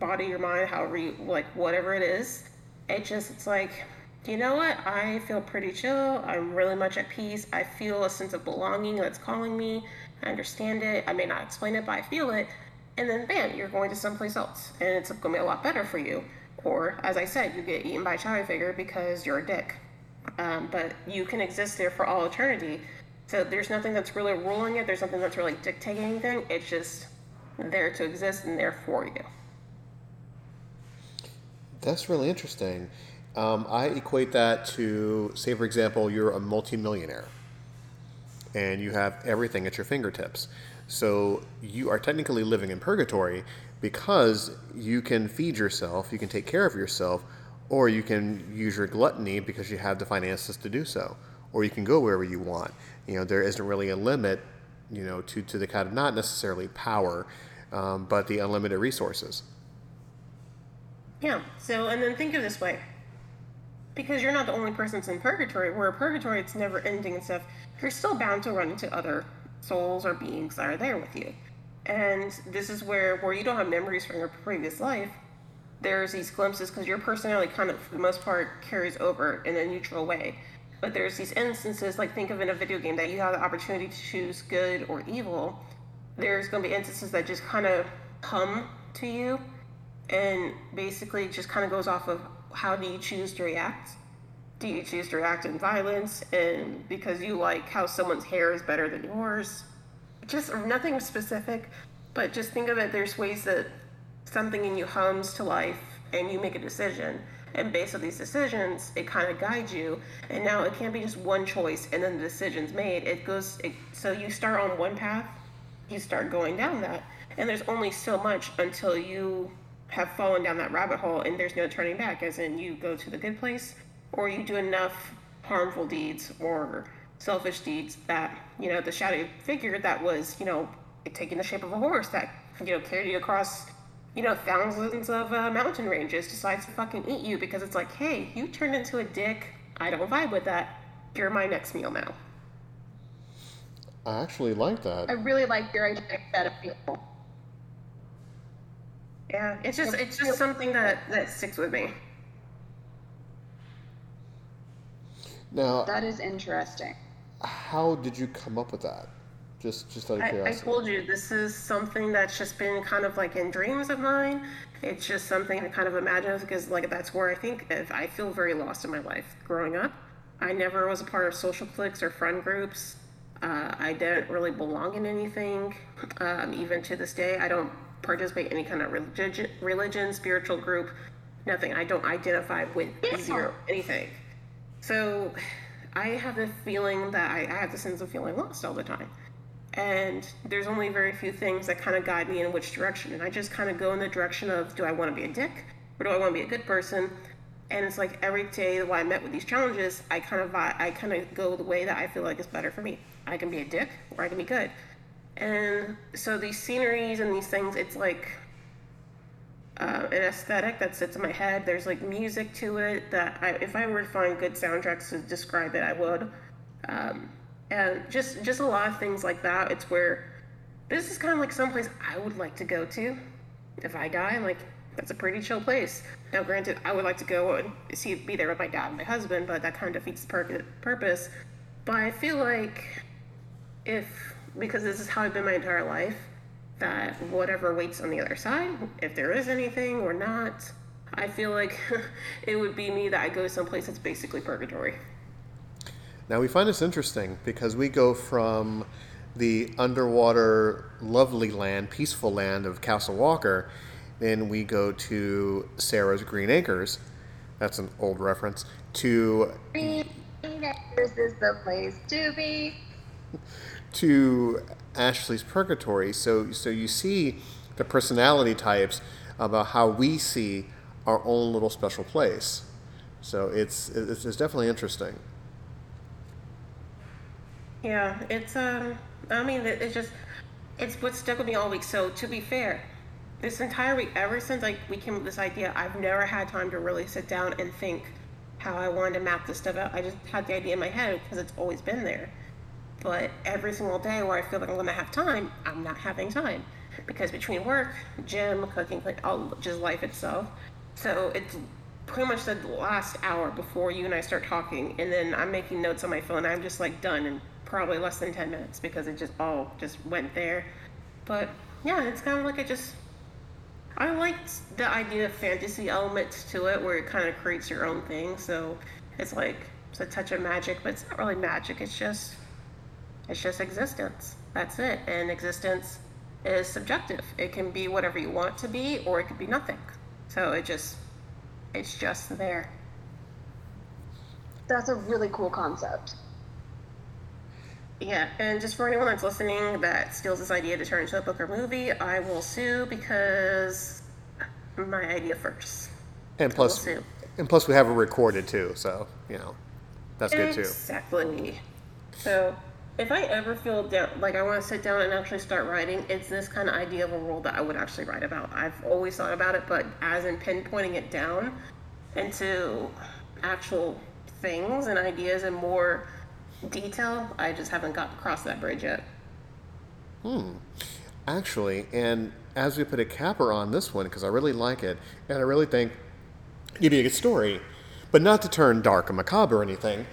Speaker 1: body, your mind, however you like, whatever it is, it just it's like you know what? I feel pretty chill. I'm really much at peace. I feel a sense of belonging that's calling me. I understand it. I may not explain it, but I feel it. And then, bam, you're going to someplace else. And it's going to be a lot better for you. Or, as I said, you get eaten by a child figure because you're a dick. Um, but you can exist there for all eternity. So there's nothing that's really ruling it. There's nothing that's really dictating anything. It's just there to exist and there for you.
Speaker 2: That's really interesting. Um, I equate that to, say, for example, you're a multimillionaire and you have everything at your fingertips. So you are technically living in purgatory because you can feed yourself, you can take care of yourself, or you can use your gluttony because you have the finances to do so, or you can go wherever you want. You know, there isn't really a limit, you know, to, to the kind of not necessarily power, um, but the unlimited resources.
Speaker 1: Yeah. So, and then think of this way because you're not the only person that's in purgatory. Where purgatory, it's never ending and stuff. You're still bound to run into other souls or beings that are there with you. And this is where, where you don't have memories from your previous life. There's these glimpses because your personality kind of, for the most part, carries over in a neutral way. But there's these instances, like think of in a video game that you have the opportunity to choose good or evil. There's going to be instances that just kind of come to you and basically just kind of goes off of how do you choose to react? Do you choose to react in violence and because you like how someone's hair is better than yours? Just nothing specific but just think of it there's ways that something in you hums to life and you make a decision. And based on these decisions it kind of guides you. And now it can't be just one choice and then the decision's made. It goes it, so you start on one path you start going down that. And there's only so much until you have fallen down that rabbit hole and there's no turning back as in you go to the good place or you do enough harmful deeds or selfish deeds that you know the shadow figure that was you know taking the shape of a horse that you know carried you across you know thousands of uh, mountain ranges decides to fucking eat you because it's like hey you turned into a dick i don't vibe with that you're my next meal now
Speaker 2: I actually like that.
Speaker 3: I really like your idea of people.
Speaker 1: Yeah it's just it's just something that that sticks with me
Speaker 2: Now,
Speaker 3: That is interesting.
Speaker 2: how did you come up with that? Just, just out of
Speaker 1: I, I told you this is something that's just been kind of like in dreams of mine. It's just something I kind of imagine because like that's where I think if I feel very lost in my life growing up. I never was a part of social cliques or friend groups. Uh, I didn't really belong in anything. Um, even to this day, I don't participate in any kind of religion, religion, spiritual group, nothing. I don't identify with zero anything. So I have the feeling that I, I have the sense of feeling lost all the time. And there's only very few things that kind of guide me in which direction. And I just kind of go in the direction of do I want to be a dick or do I want to be a good person? And it's like every day while I met with these challenges, I kind of I kind of go the way that I feel like is better for me. I can be a dick or I can be good. And so these sceneries and these things, it's like uh, an aesthetic that sits in my head. There's like music to it that I, if I were to find good soundtracks to describe it, I would. Um, and just just a lot of things like that. It's where this is kind of like someplace I would like to go to if I die. Like, that's a pretty chill place. Now, granted, I would like to go and see be there with my dad and my husband, but that kind of defeats the pur- purpose. But I feel like if because this is how I've been my entire life, that whatever waits on the other side, if there is anything or not, I feel like it would be me that I go someplace that's basically purgatory.
Speaker 2: Now we find this interesting because we go from the underwater lovely land, peaceful land of Castle Walker, then we go to Sarah's Green Acres. That's an old reference. To
Speaker 3: Green Acres is the place to be.
Speaker 2: to Ashley's Purgatory. So so you see the personality types about how we see our own little special place. So it's it's, it's definitely interesting.
Speaker 1: Yeah, it's um. I mean, it, it's just it's what stuck with me all week. So to be fair, this entire week, ever since like we came up with this idea, I've never had time to really sit down and think how I wanted to map this stuff out. I just had the idea in my head because it's always been there. But every single day where I feel like I'm gonna have time, I'm not having time because between work, gym, cooking, all just life itself. So it's pretty much the last hour before you and I start talking, and then I'm making notes on my phone. I'm just like done in probably less than ten minutes because it just all just went there. But yeah, it's kind of like it just. I liked the idea of fantasy elements to it, where it kind of creates your own thing. So it's like it's a touch of magic, but it's not really magic. It's just it's just existence. That's it. And existence is subjective. It can be whatever you want to be, or it could be nothing. So it just, it's just there.
Speaker 3: That's a really cool concept.
Speaker 1: Yeah, and just for anyone that's listening that steals this idea to turn into a book or movie, I will sue because my idea first.
Speaker 2: And plus,
Speaker 1: We'll
Speaker 2: and plus we have it recorded too. So you know, that's good too.
Speaker 1: Exactly. So if I ever feel down, like I want to sit down and actually start writing, it's this kind of idea of a world that I would actually write about. I've always thought about it, but as in pinpointing it down into actual things and ideas in more detail, I just haven't got across that bridge yet. Hmm.
Speaker 2: Actually, and as we put a capper on this one, because I really like it, and I really think it'd be a good story, but not to turn dark and macabre or anything,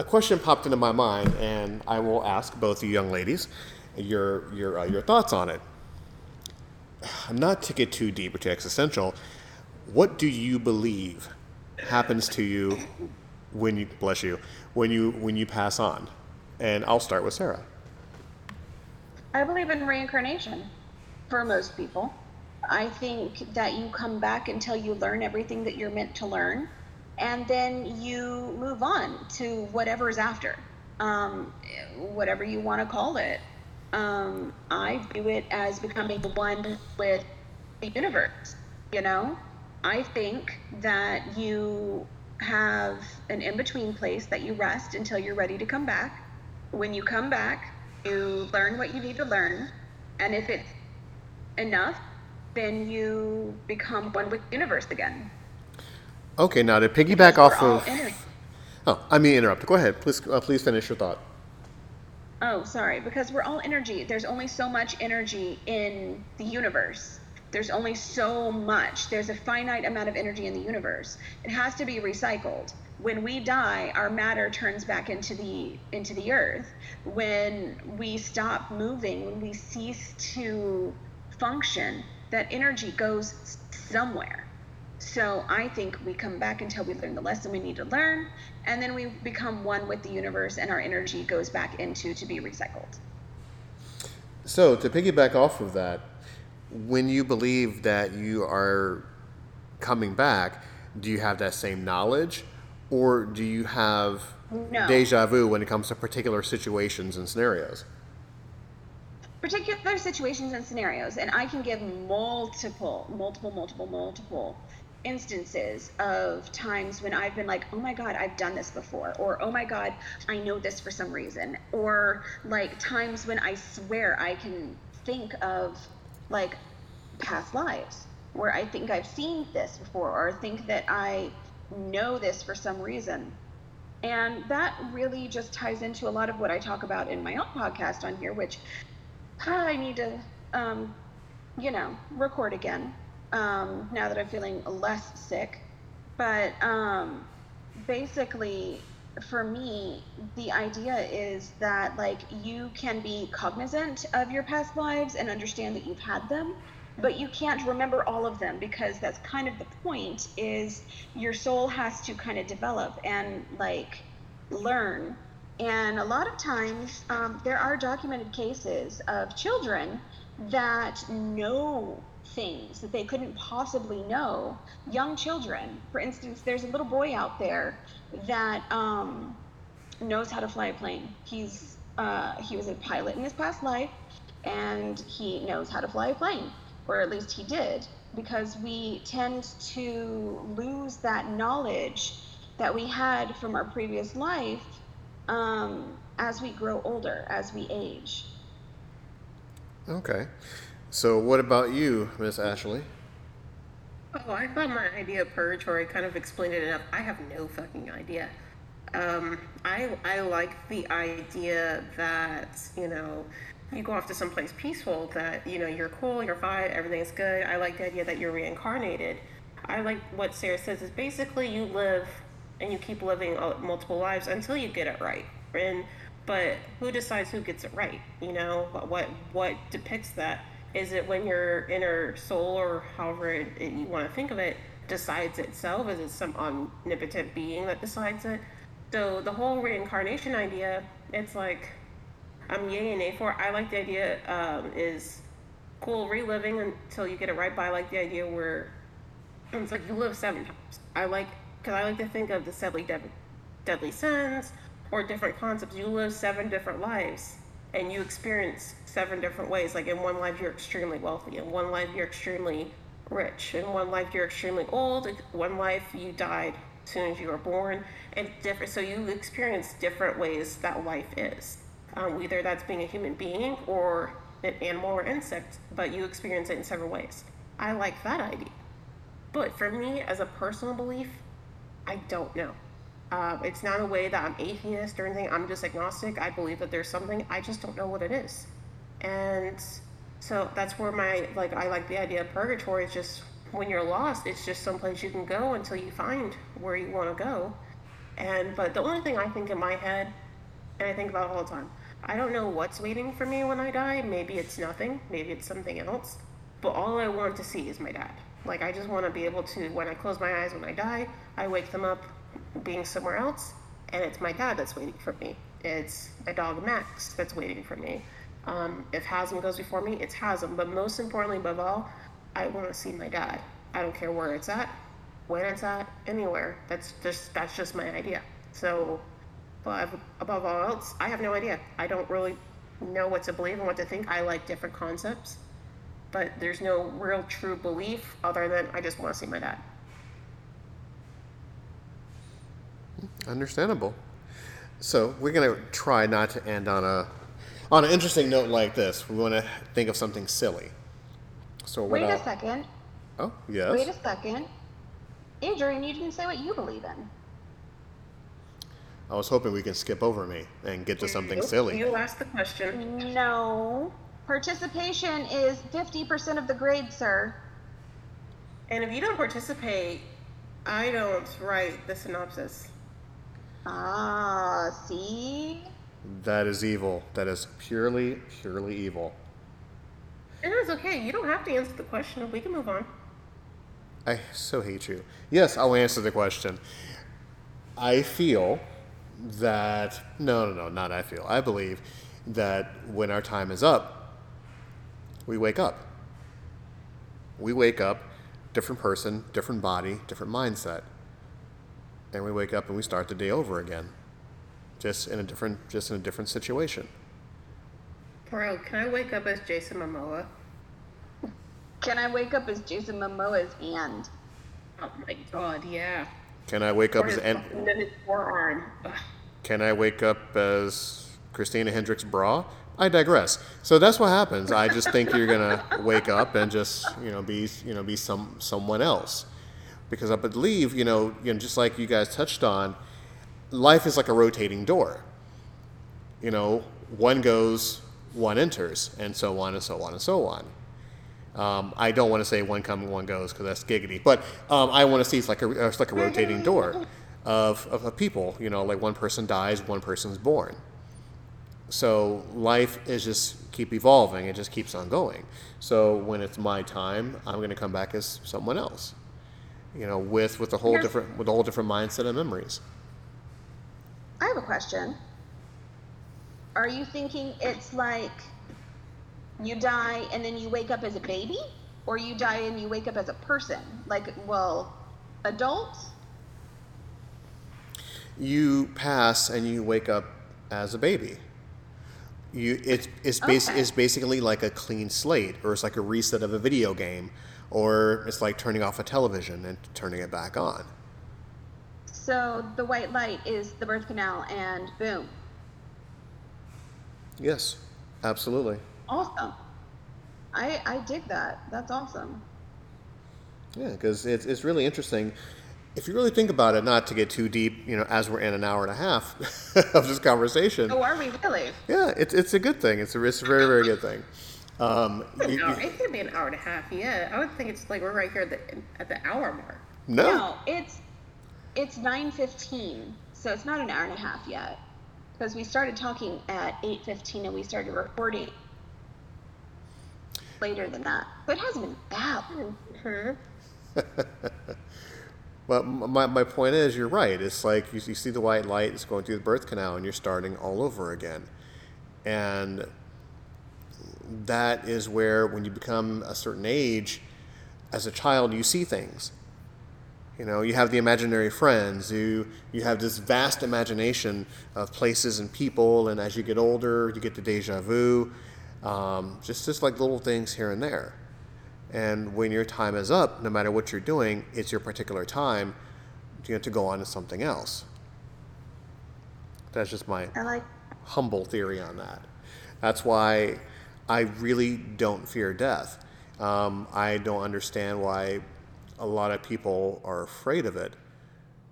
Speaker 2: a question popped into my mind, and I will ask both you young ladies your, your, uh, your thoughts on it. not to get too deep or too existential, what do you believe happens to you when you bless you when you when you pass on? And I'll start with Sarah.
Speaker 3: I believe in reincarnation for most people. I think that you come back until you learn everything that you're meant to learn, and then you move on to whatever is after, um, whatever you want to call it. Um, I view it as becoming one with the universe. You know, I think that you have an in between place that you rest until you're ready to come back. When you come back, you learn what you need to learn, and if it's enough, then you become one with the universe again.
Speaker 2: Okay, now to piggyback off of.
Speaker 3: energy.
Speaker 2: Oh, I mean interrupt. Go ahead, please. Uh, please finish your thought.
Speaker 3: Oh, sorry, because we're all energy. There's only so much energy in the universe. There's only so much. There's a finite amount of energy in the universe. It has to be recycled. When we die, our matter turns back into the into the earth. When we stop moving, when we cease to function, that energy goes somewhere. So I think we come back until we learn the lesson we need to learn, and then we become one with the universe, and our energy goes back into to be recycled.
Speaker 2: So to piggyback off of that, when you believe that you are coming back, do you have that same knowledge, or do you have
Speaker 3: No.
Speaker 2: deja vu when it comes to particular situations and scenarios?
Speaker 3: particular situations and scenarios and i can give multiple multiple multiple multiple instances of times when i've been like oh my god i've done this before or oh my god i know this for some reason or like times when i swear i can think of like past lives where i think i've seen this before or think that i know this for some reason. And that really just ties into a lot of what i talk about in my own podcast on here which I need to, um, you know, record again um, now that I'm feeling less sick. But um, basically, for me, the idea is that like you can be cognizant of your past lives and understand that you've had them, but you can't remember all of them because that's kind of the point. Is your soul has to kind of develop and like learn and a lot of times, um, there are documented cases of children that know things that they couldn't possibly know. Young children, for instance, there's a little boy out there that um, knows how to fly a plane. He's uh, he was a pilot in his past life, and he knows how to fly a plane, or at least he did, because we tend to lose that knowledge that we had from our previous life um, as we grow older, as we age.
Speaker 2: Okay. So what about you, Miss Ashley?
Speaker 1: Oh, I thought my idea of purgatory kind of explained it enough. I have no fucking idea. Um, I I like the idea that you know you go off to someplace peaceful. That you know you're cool, you're fine, everything's good. I like the idea that you're reincarnated. I like what Sarah says is basically you live and you keep living multiple lives until you get it right. And but who decides who gets it right? You know what what, what depicts that? Is it when your inner soul or however it, it, you want to think of it decides itself? Is it some omnipotent being that decides it? So the whole reincarnation idea, it's like I'm yay and a for. I like the idea um, is cool reliving until you get it right. But I like the idea where it's like you live seven times. I like because I like to think of the deadly, deadly sins or different concepts. You live seven different lives and you experience seven different ways. Like in one life, you're extremely wealthy. In one life, you're extremely rich. In one life, you're extremely old. In one life, you died as soon as you were born. And different. So you experience different ways that life is. Um, either that's being a human being or an animal or insect, but you experience it in several ways. I like that idea. But for me, as a personal belief, I don't know. Uh, it's not a way that I'm atheist or anything. I'm just agnostic. I believe that there's something. I just don't know what it is. And so that's where my like I like the idea of purgatory. It's just when you're lost, it's just someplace you can go until you find where you want to go. And but the only thing I think in my head, and I think about all the time, I don't know what's waiting for me when I die. Maybe it's nothing. Maybe it's something else. but all I want to see is my dad. Like I just want to be able to, when I close my eyes when I die, I wake them up being somewhere else, and it's my dad that's waiting for me. It's my dog Max that's waiting for me. Um, if Hasm goes before me, it's Hasm. But most importantly, above all, I want to see my dad. I don't care where it's at, when it's at, anywhere. That's just that's just my idea. So, but above all else, I have no idea. I don't really know what to believe and what to think. I like different concepts, but there's no real true belief other than I just want to see my dad.
Speaker 2: Understandable. So we're gonna try not to end on a on an interesting note like this. We want to think of something silly. So
Speaker 3: Wait
Speaker 2: what
Speaker 3: a
Speaker 2: I'll-
Speaker 3: second.
Speaker 2: Oh yes.
Speaker 3: Wait a second. Adrian, you didn't say what you believe in.
Speaker 2: I was hoping we can skip over me and get to something silly.
Speaker 1: You asked the question.
Speaker 3: No. Participation is 50% of the grade, sir.
Speaker 1: And if you don't participate, I don't write the synopsis.
Speaker 3: Ah, see?
Speaker 2: That is evil. That is purely, purely evil.
Speaker 1: It's okay. You don't have to answer the question. We can move on.
Speaker 2: I so hate you. Yes, I'll answer the question. I feel that no, no, no, not I feel. I believe that when our time is up, we wake up. We wake up, different person, different body, different mindset, and we wake up and we start the day over again, just in a different, just in a different situation.
Speaker 1: Bro, can I wake up as Jason Momoa?
Speaker 3: Can I wake up as Jason Momoa's hand?
Speaker 1: Oh my god, yeah.
Speaker 2: Can I wake up
Speaker 1: Or
Speaker 2: as
Speaker 1: his,
Speaker 2: an,
Speaker 1: and then his forearm. Ugh.
Speaker 2: Can I wake up as Christina Hendricks Bra? I digress. So that's what happens. I just think you're gonna wake up and just you know be you know be some someone else, because I believe you know you know just like you guys touched on, life is like a rotating door. You know, one goes, one enters, and so on and so on and so on. Um, I don't want to say one comes, one goes because that's giggity, but um, I want to see it's like a it's like a rotating door of, of, of people. You know, like one person dies, one person's born. So life is just keep evolving; it just keeps on going. So when it's my time, I'm going to come back as someone else. You know, with with a whole different with a whole different mindset and memories.
Speaker 3: I have a question. Are you thinking it's like you die and then you wake up as a baby? Or you die and you wake up as a person? Like, well, adults?
Speaker 2: you pass and you wake up as a baby. You it's it's, bas-
Speaker 3: Okay.
Speaker 2: it's basically like a clean slate, or it's like a reset of a video game, or it's like turning off a television and turning it back on.
Speaker 3: So the white light is the birth canal and boom.
Speaker 2: Yes, absolutely.
Speaker 3: Awesome. I I dig that. That's awesome.
Speaker 2: Yeah, because it's it's really interesting. If you really think about it, not to get too deep, you know, as we're in an hour and a half of this conversation.
Speaker 3: Oh, are we really?
Speaker 2: Yeah, it's it's a good thing. It's a it's a very very good thing. Um, you-
Speaker 1: No,
Speaker 2: you-
Speaker 1: it could be an hour and a half. Yeah, I would think it's like we're right here at the at the hour mark.
Speaker 2: no,
Speaker 3: No, it's it's nine fifteen, so it's not an hour and a half yet. Because we started talking at eight fifteen and we started recording later than that. So it hasn't been that long.
Speaker 1: Mhm.
Speaker 2: But m- my, my point is, you're right. It's like you, you see the white light, it's going through the birth canal, and you're starting all over again. And that is where, when you become a certain age, as a child, you see things. You know, you have the imaginary friends. You you have this vast imagination of places and people. And as you get older, you get the deja vu. Um, just just like little things here and there. And when your time is up, no matter what you're doing, it's your particular time you know, to go on to something else. That's just my
Speaker 3: like
Speaker 2: humble theory on that. That's why I really don't fear death. Um, I don't understand why a lot of people are afraid of it,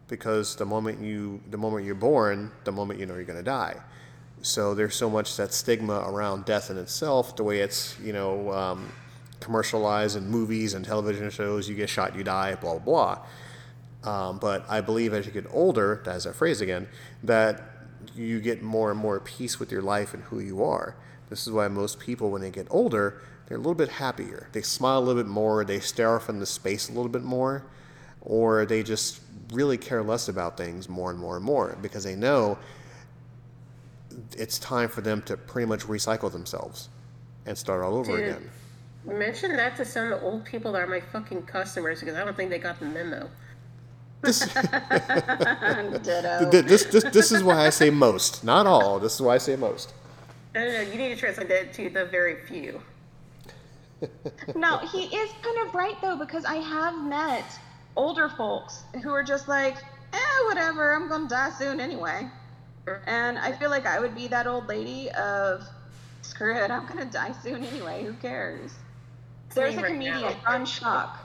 Speaker 2: because the moment you the moment you're born, the moment you know you're going to die. So there's so much that stigma around death in itself, the way it's you know um, commercialized in movies and television shows. You get shot, you die, blah blah blah. Um, but I believe as you get older, that is that phrase again, that you get more and more peace with your life and who you are. This is why most people, when they get older, they're a little bit happier. They smile a little bit more. They stare off into space a little bit more, or they just really care less about things more and more and more because they know it's time for them to pretty much recycle themselves and start all over
Speaker 1: Dude.
Speaker 2: again.
Speaker 1: Mention that to some of the old people that are my fucking customers because I don't think they got the memo.
Speaker 2: This,
Speaker 3: Ditto.
Speaker 2: th- this, this, this is why I say most, not all. This is why I say most.
Speaker 1: No, no, no. You need to translate that to the very few.
Speaker 3: No, he is kind of right though because I have met older folks who are just like, eh, whatever, I'm gonna die soon anyway. And I feel like I would be that old lady of, screw it, I'm gonna die soon anyway. Who cares? There's a comedian,
Speaker 1: now.
Speaker 3: Ron Shock.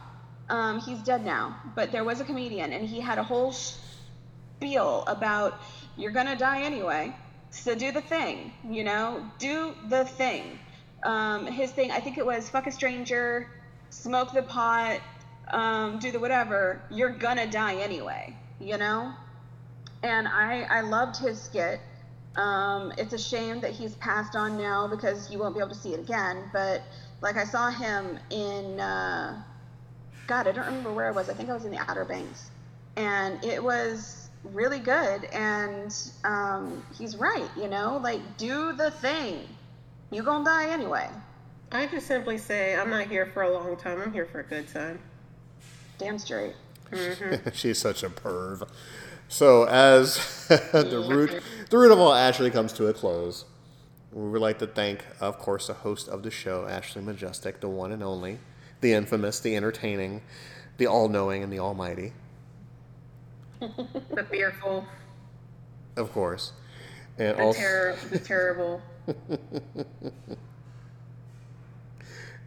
Speaker 3: Um, he's dead now, but there was a comedian, and he had a whole spiel about you're gonna die anyway, so do the thing. You know, do the thing. Um, his thing, I think it was fuck a stranger, smoke the pot, um, do the whatever. You're gonna die anyway. You know, and I I loved his skit. Um, it's a shame that he's passed on now because you won't be able to see it again. But like I saw him in, uh, God, I don't remember where I was. I think I was in the Outer Banks, and it was really good. And um, he's right, you know, like do the thing. You gonna die anyway.
Speaker 1: I just simply say I'm not here for a long time. I'm here for a good time.
Speaker 3: Damn straight.
Speaker 2: She's such a perv. So as the root the root of all Ashley comes to a close, we would like to thank, of course, the host of the show, Ashley Majestic, the one and only, the infamous, the entertaining, the all-knowing, and the almighty,
Speaker 1: The fearful,
Speaker 2: of course, and
Speaker 1: the
Speaker 2: also
Speaker 1: terror, the terrible.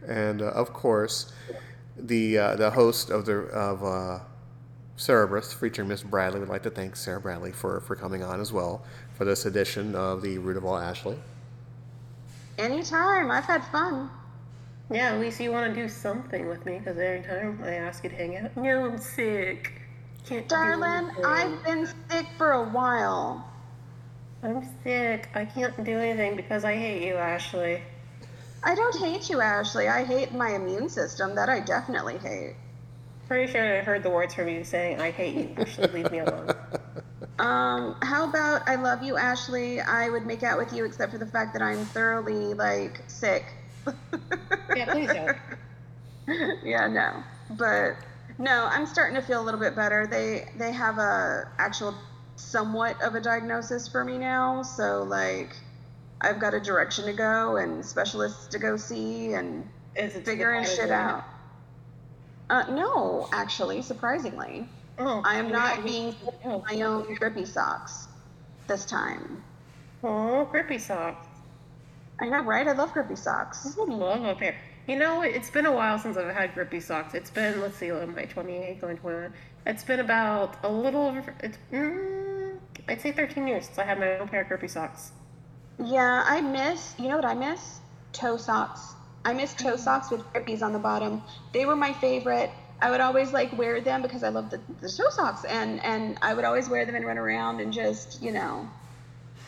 Speaker 2: and uh, of course, the uh, the host of the of uh, Cerebrus, featuring Miss Bradley. We'd like to thank Sarah Bradley for for coming on as well for this edition of the root of all Ashley.
Speaker 3: Anytime. I've had fun.
Speaker 1: Yeah, at least you want to do something with me because every time I ask you to hang out, no, I'm sick. Can't do
Speaker 3: Darling,
Speaker 1: anything.
Speaker 3: I've been sick for a while.
Speaker 1: I'm sick. I can't do anything because I hate you, Ashley.
Speaker 3: I don't hate you, Ashley. I hate my immune system. That I definitely hate.
Speaker 1: Pretty sure I heard the words from you saying, I hate you. Ashley, leave me alone.
Speaker 3: Um, how about I love you, Ashley? I would make out with you except for the fact that I'm thoroughly like sick.
Speaker 1: Yeah, please don't.
Speaker 3: yeah, no. But no, I'm starting to feel a little bit better. They they have a actual somewhat of a diagnosis for me now, so like I've got a direction to go and specialists to go see and figuring shit out. Uh, no, actually, surprisingly,
Speaker 1: Oh,
Speaker 3: I am not being
Speaker 1: Oh,
Speaker 3: my own grippy socks this time.
Speaker 1: oh, grippy socks.
Speaker 3: I know, right? I love grippy socks.
Speaker 1: I love a pair. You know, it's been a while since I've had grippy socks. It's been, let's see, I 28, going 21? It's been about a little over, it's, mm, I'd say 13 years since I had my own pair of grippy socks.
Speaker 3: Yeah, I miss, you know what I miss? Toe socks. I miss toe socks with grippies on the bottom. They were my favorite. I would always like wear them because I love the, the toe socks and, and I would always wear them and run around and just, you know,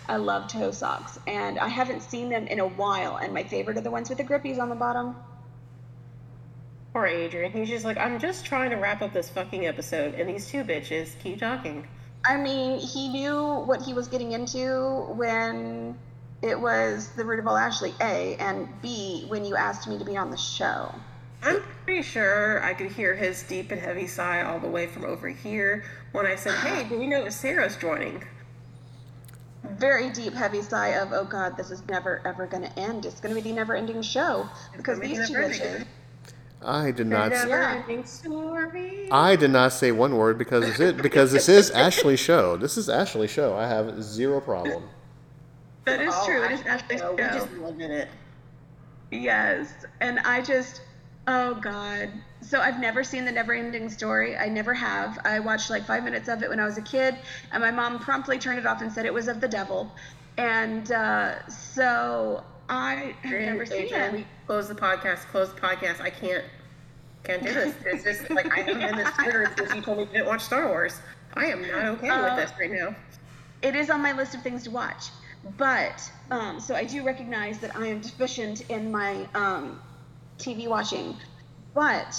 Speaker 3: I love toe socks. And I haven't seen them in a while. And my favorite are the ones with the grippies on the bottom.
Speaker 1: Poor Adrian. He's just like, I'm just trying to wrap up this fucking episode, and these two bitches keep talking.
Speaker 3: I mean, he knew what he was getting into when it was the root of all Ashley, A, and B, when you asked me to be on the show.
Speaker 1: I'm pretty sure I could hear his deep and heavy sigh all the way from over here when I said, Hey, do you know Sarah's joining?
Speaker 3: very deep, heavy sigh of, oh God, this is never ever going to end. It's going to be the never ending show because these two bitches.
Speaker 2: I did not.
Speaker 1: never
Speaker 3: Yeah.
Speaker 1: ending story.
Speaker 2: I did not say one word because it's it because this is Ashley's show. This is Ashley's show. I have zero problem.
Speaker 3: That is
Speaker 1: Oh,
Speaker 3: true. It is
Speaker 1: actually,
Speaker 3: Ashley's
Speaker 1: no, We
Speaker 3: show.
Speaker 1: just lived in it.
Speaker 3: Yes. And I just, oh God. So I've never seen the never ending story. I never have. I watched like five minutes of it when I was a kid, and my mom promptly turned it off and said it was of the devil. And uh, so I have never seen it.
Speaker 1: Close the podcast. Close the podcast. I can't. Can't do this. It's just like I haven't been this Twitter since you told me you didn't watch Star Wars. I am not okay
Speaker 3: Uh,
Speaker 1: with this right now.
Speaker 3: it is on my list of things to watch. But um, so I do recognize that I am deficient in my um, TV watching. But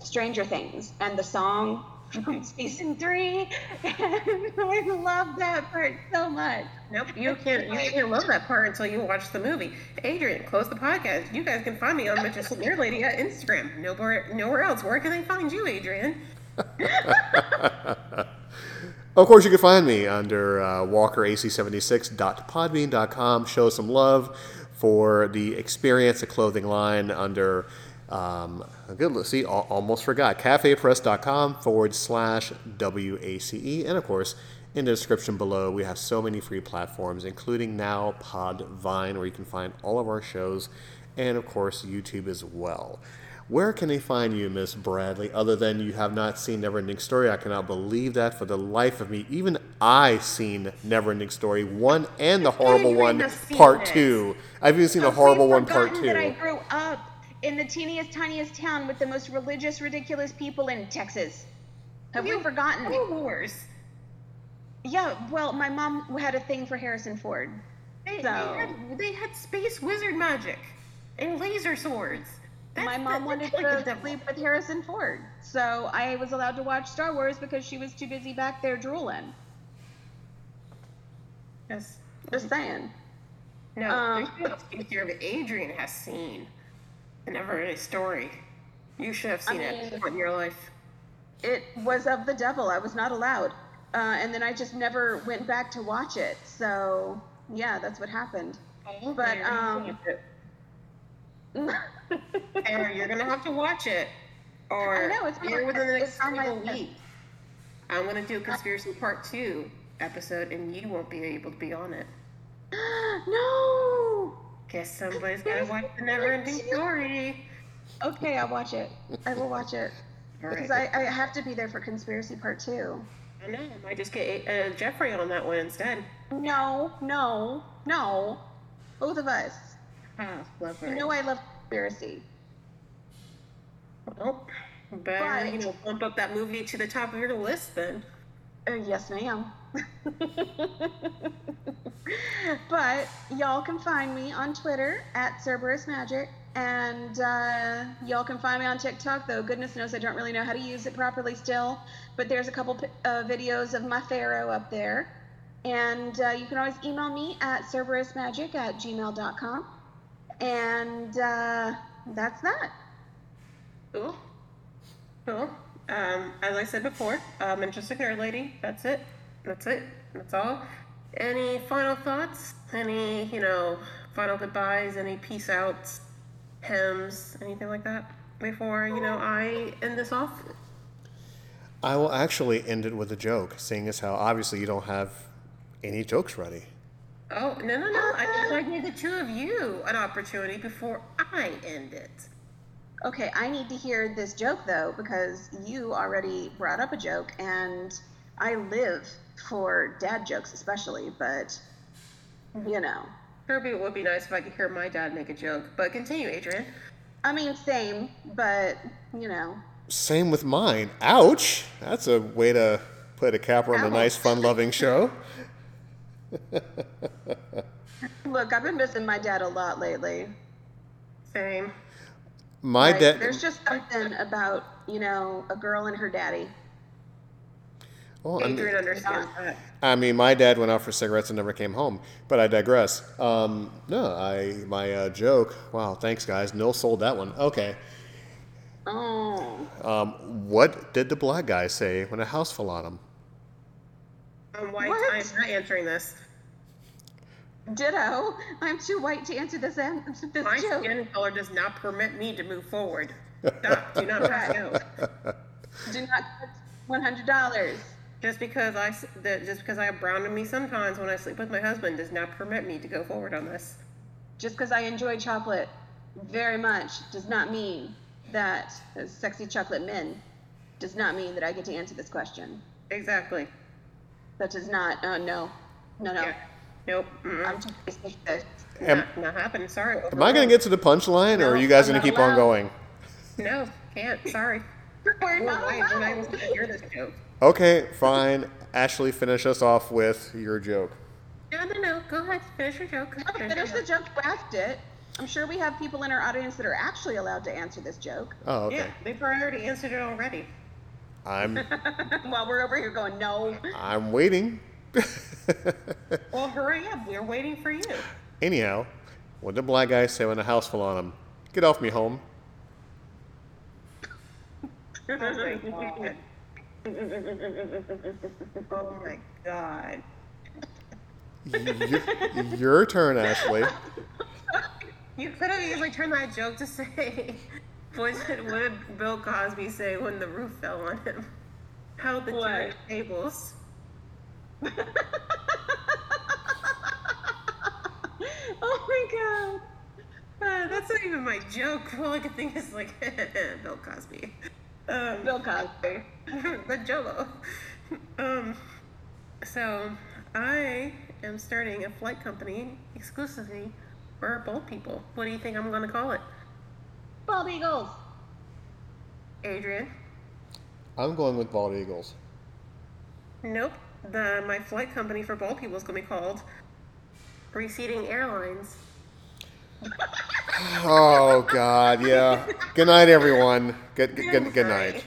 Speaker 3: Stranger Things and the song from season three, and I love that part so much.
Speaker 1: Nope, you can't. You can't love that part until you watch the movie. Adrian, close the podcast. You guys can find me on Manchester Nerd Lady at Instagram. Nowhere, nowhere else. Where can they find you, Adrian?
Speaker 2: Of course, you can find me under uh, walkerac76.podbean.com. Show some love for the Experience, a clothing line under, um, good, let's see, almost forgot, cafepress.com forward slash WACE. And of course, in the description below, we have so many free platforms, including now Podvine, where you can find all of our shows, and of course, YouTube as well. Where can they find you, Miss Bradley, other than you have not seen Neverending Story? I cannot believe that for the life of me. Even I seen Neverending Story one and the horrible one part
Speaker 1: it.
Speaker 2: two. I've even seen the horrible one part
Speaker 3: That I
Speaker 2: two.
Speaker 3: grew up in the teeniest, tiniest town with the most religious, ridiculous people in Texas. Have
Speaker 1: You-
Speaker 3: forgotten?
Speaker 1: Wars.
Speaker 3: Yeah, well, my mom had a thing for Harrison Ford.
Speaker 1: They, they, had, they had space wizard magic and laser swords. That's
Speaker 3: my mom wanted to sleep with Harrison Ford, so I was allowed to watch Star Wars because she was too busy back there drooling.
Speaker 1: Yes.
Speaker 3: Just saying.
Speaker 1: No,
Speaker 3: Um,
Speaker 1: there's no Adrian has seen the Neverending Story. You should have seen it
Speaker 3: mean-
Speaker 1: in your life.
Speaker 3: It was of the devil. I was not allowed, uh, and then I just never went back to watch it. So yeah, that's what happened. But, um,
Speaker 1: Or you're gonna have to watch it, or
Speaker 3: I know, it's
Speaker 1: here within the next
Speaker 3: it's on my
Speaker 1: single
Speaker 3: list.
Speaker 1: week. I'm gonna do a conspiracy part two episode, and you won't be able to be on it.
Speaker 3: no.
Speaker 1: Guess somebody's gotta watch the Neverending Story.
Speaker 3: Okay, I'll watch it. I will watch it
Speaker 1: All
Speaker 3: because
Speaker 1: right.
Speaker 3: I, I have to be there for conspiracy part two.
Speaker 1: I know. I might just get uh, Jeffrey on that one instead.
Speaker 3: No, no, no. Both of us.
Speaker 1: Ah, lovely.
Speaker 3: You know I love conspiracy.
Speaker 1: Well, better
Speaker 3: But-
Speaker 1: you know bump up that movie to the top of your list then.
Speaker 3: Uh, yes, ma'am. but y'all can find me on Twitter at Cerberus Magic, and uh, y'all can find me on TikTok. Though goodness knows I don't really know how to use it properly still. But there's a couple uh, videos of my pharaoh up there, and uh, you can always email me at cerberusmagic at gmail.com. And uh, that's that.
Speaker 1: Cool. Cool. Um, as I said before, I'm um, just a nerd lady. That's it. That's it. That's all. Any final thoughts? Any, you know, final goodbyes? Any peace outs? Hymns? Anything like that? Before, you know, I end this off?
Speaker 2: I will actually end it with a joke, seeing as how obviously you don't have any jokes ready.
Speaker 1: Oh, no, no, no. I just I give the two of you an opportunity before I end it.
Speaker 3: Okay, I need to hear this joke though because you already brought up a joke and I live for dad jokes especially, but mm-hmm. you know.
Speaker 1: Kirby, it would be nice if I could hear my dad make a joke. But continue, Adrian.
Speaker 3: I mean same, but you know.
Speaker 2: Same with mine. Ouch! That's a way to put a capper on a nice, fun-loving show.
Speaker 3: Look, I've been missing my dad a lot lately.
Speaker 1: Same.
Speaker 2: My
Speaker 3: Like,
Speaker 2: dad.
Speaker 3: There's just something about, you know, a girl and her daddy.
Speaker 2: Well, I mean-
Speaker 1: Adrian that.
Speaker 2: I mean, my dad went out for cigarettes and never came home. But I digress. Um, no, I my uh, joke. Wow, thanks guys. Nil sold that one. Okay.
Speaker 3: Oh.
Speaker 2: Um, what did the black guy say when a house fell on him?
Speaker 1: I'm white.
Speaker 3: What?
Speaker 1: I'm not answering this.
Speaker 3: Ditto. I'm too white to answer this this
Speaker 1: My
Speaker 3: joke.
Speaker 1: skin color does not permit me to move forward. Stop. Do not pass go.
Speaker 3: Do not one hundred dollars.
Speaker 1: Just because I that just because I have brown in me sometimes when I sleep with my husband does not permit me to go forward on this.
Speaker 3: Just because I enjoy chocolate very much does not mean that as sexy chocolate men does not mean that I get to answer this question.
Speaker 1: Exactly.
Speaker 3: That does not. Uh, no, no, no.
Speaker 1: Yeah. Nope. Mm-mm.
Speaker 3: I'm too basic for this.
Speaker 2: Am,
Speaker 1: not, not happening. Sorry.
Speaker 2: am I going to get to the punchline, or are you guys going to
Speaker 3: not
Speaker 2: keep on going?
Speaker 1: No, can't. Sorry.
Speaker 3: We're
Speaker 1: We're
Speaker 3: not
Speaker 1: white. We're not
Speaker 3: allowed.
Speaker 1: able to hear this joke.
Speaker 2: Okay, fine. Ashley, finish us off with your joke.
Speaker 1: No, no, no. Go ahead. Finish your joke.
Speaker 3: No, Finish the joke. You it. I'm sure we have people in our audience that are actually allowed to answer this joke.
Speaker 2: Oh, okay.
Speaker 1: Yeah, they've already answered it already.
Speaker 2: I'm
Speaker 3: While we're over here going, no.
Speaker 2: I'm waiting.
Speaker 1: Well, hurry up. We're waiting for you.
Speaker 2: Anyhow, what did black guy say when the house fell on him? Get off me, home.
Speaker 1: Oh my god. Oh my god.
Speaker 2: Y- Your turn, Ashley.
Speaker 1: You could have easily turned that joke to say, what did, Bill Cosby say when the roof fell on him? How the
Speaker 3: What?
Speaker 1: giant tables.
Speaker 3: oh my god.
Speaker 1: Uh, that's not even my joke. All I can think is like Bill Cosby. Um,
Speaker 3: Bill Cosby.
Speaker 1: the Jolo. Um, so I am starting a flight company exclusively for bald people. What do you think I'm going to call it,
Speaker 3: Bald Eagles.
Speaker 1: Adrian?
Speaker 2: I'm going with bald eagles.
Speaker 1: Nope. The my flight company for bald people is going to be called Receding Airlines.
Speaker 2: Oh God, yeah. Good night, everyone. Good good,
Speaker 1: I'm
Speaker 2: good night.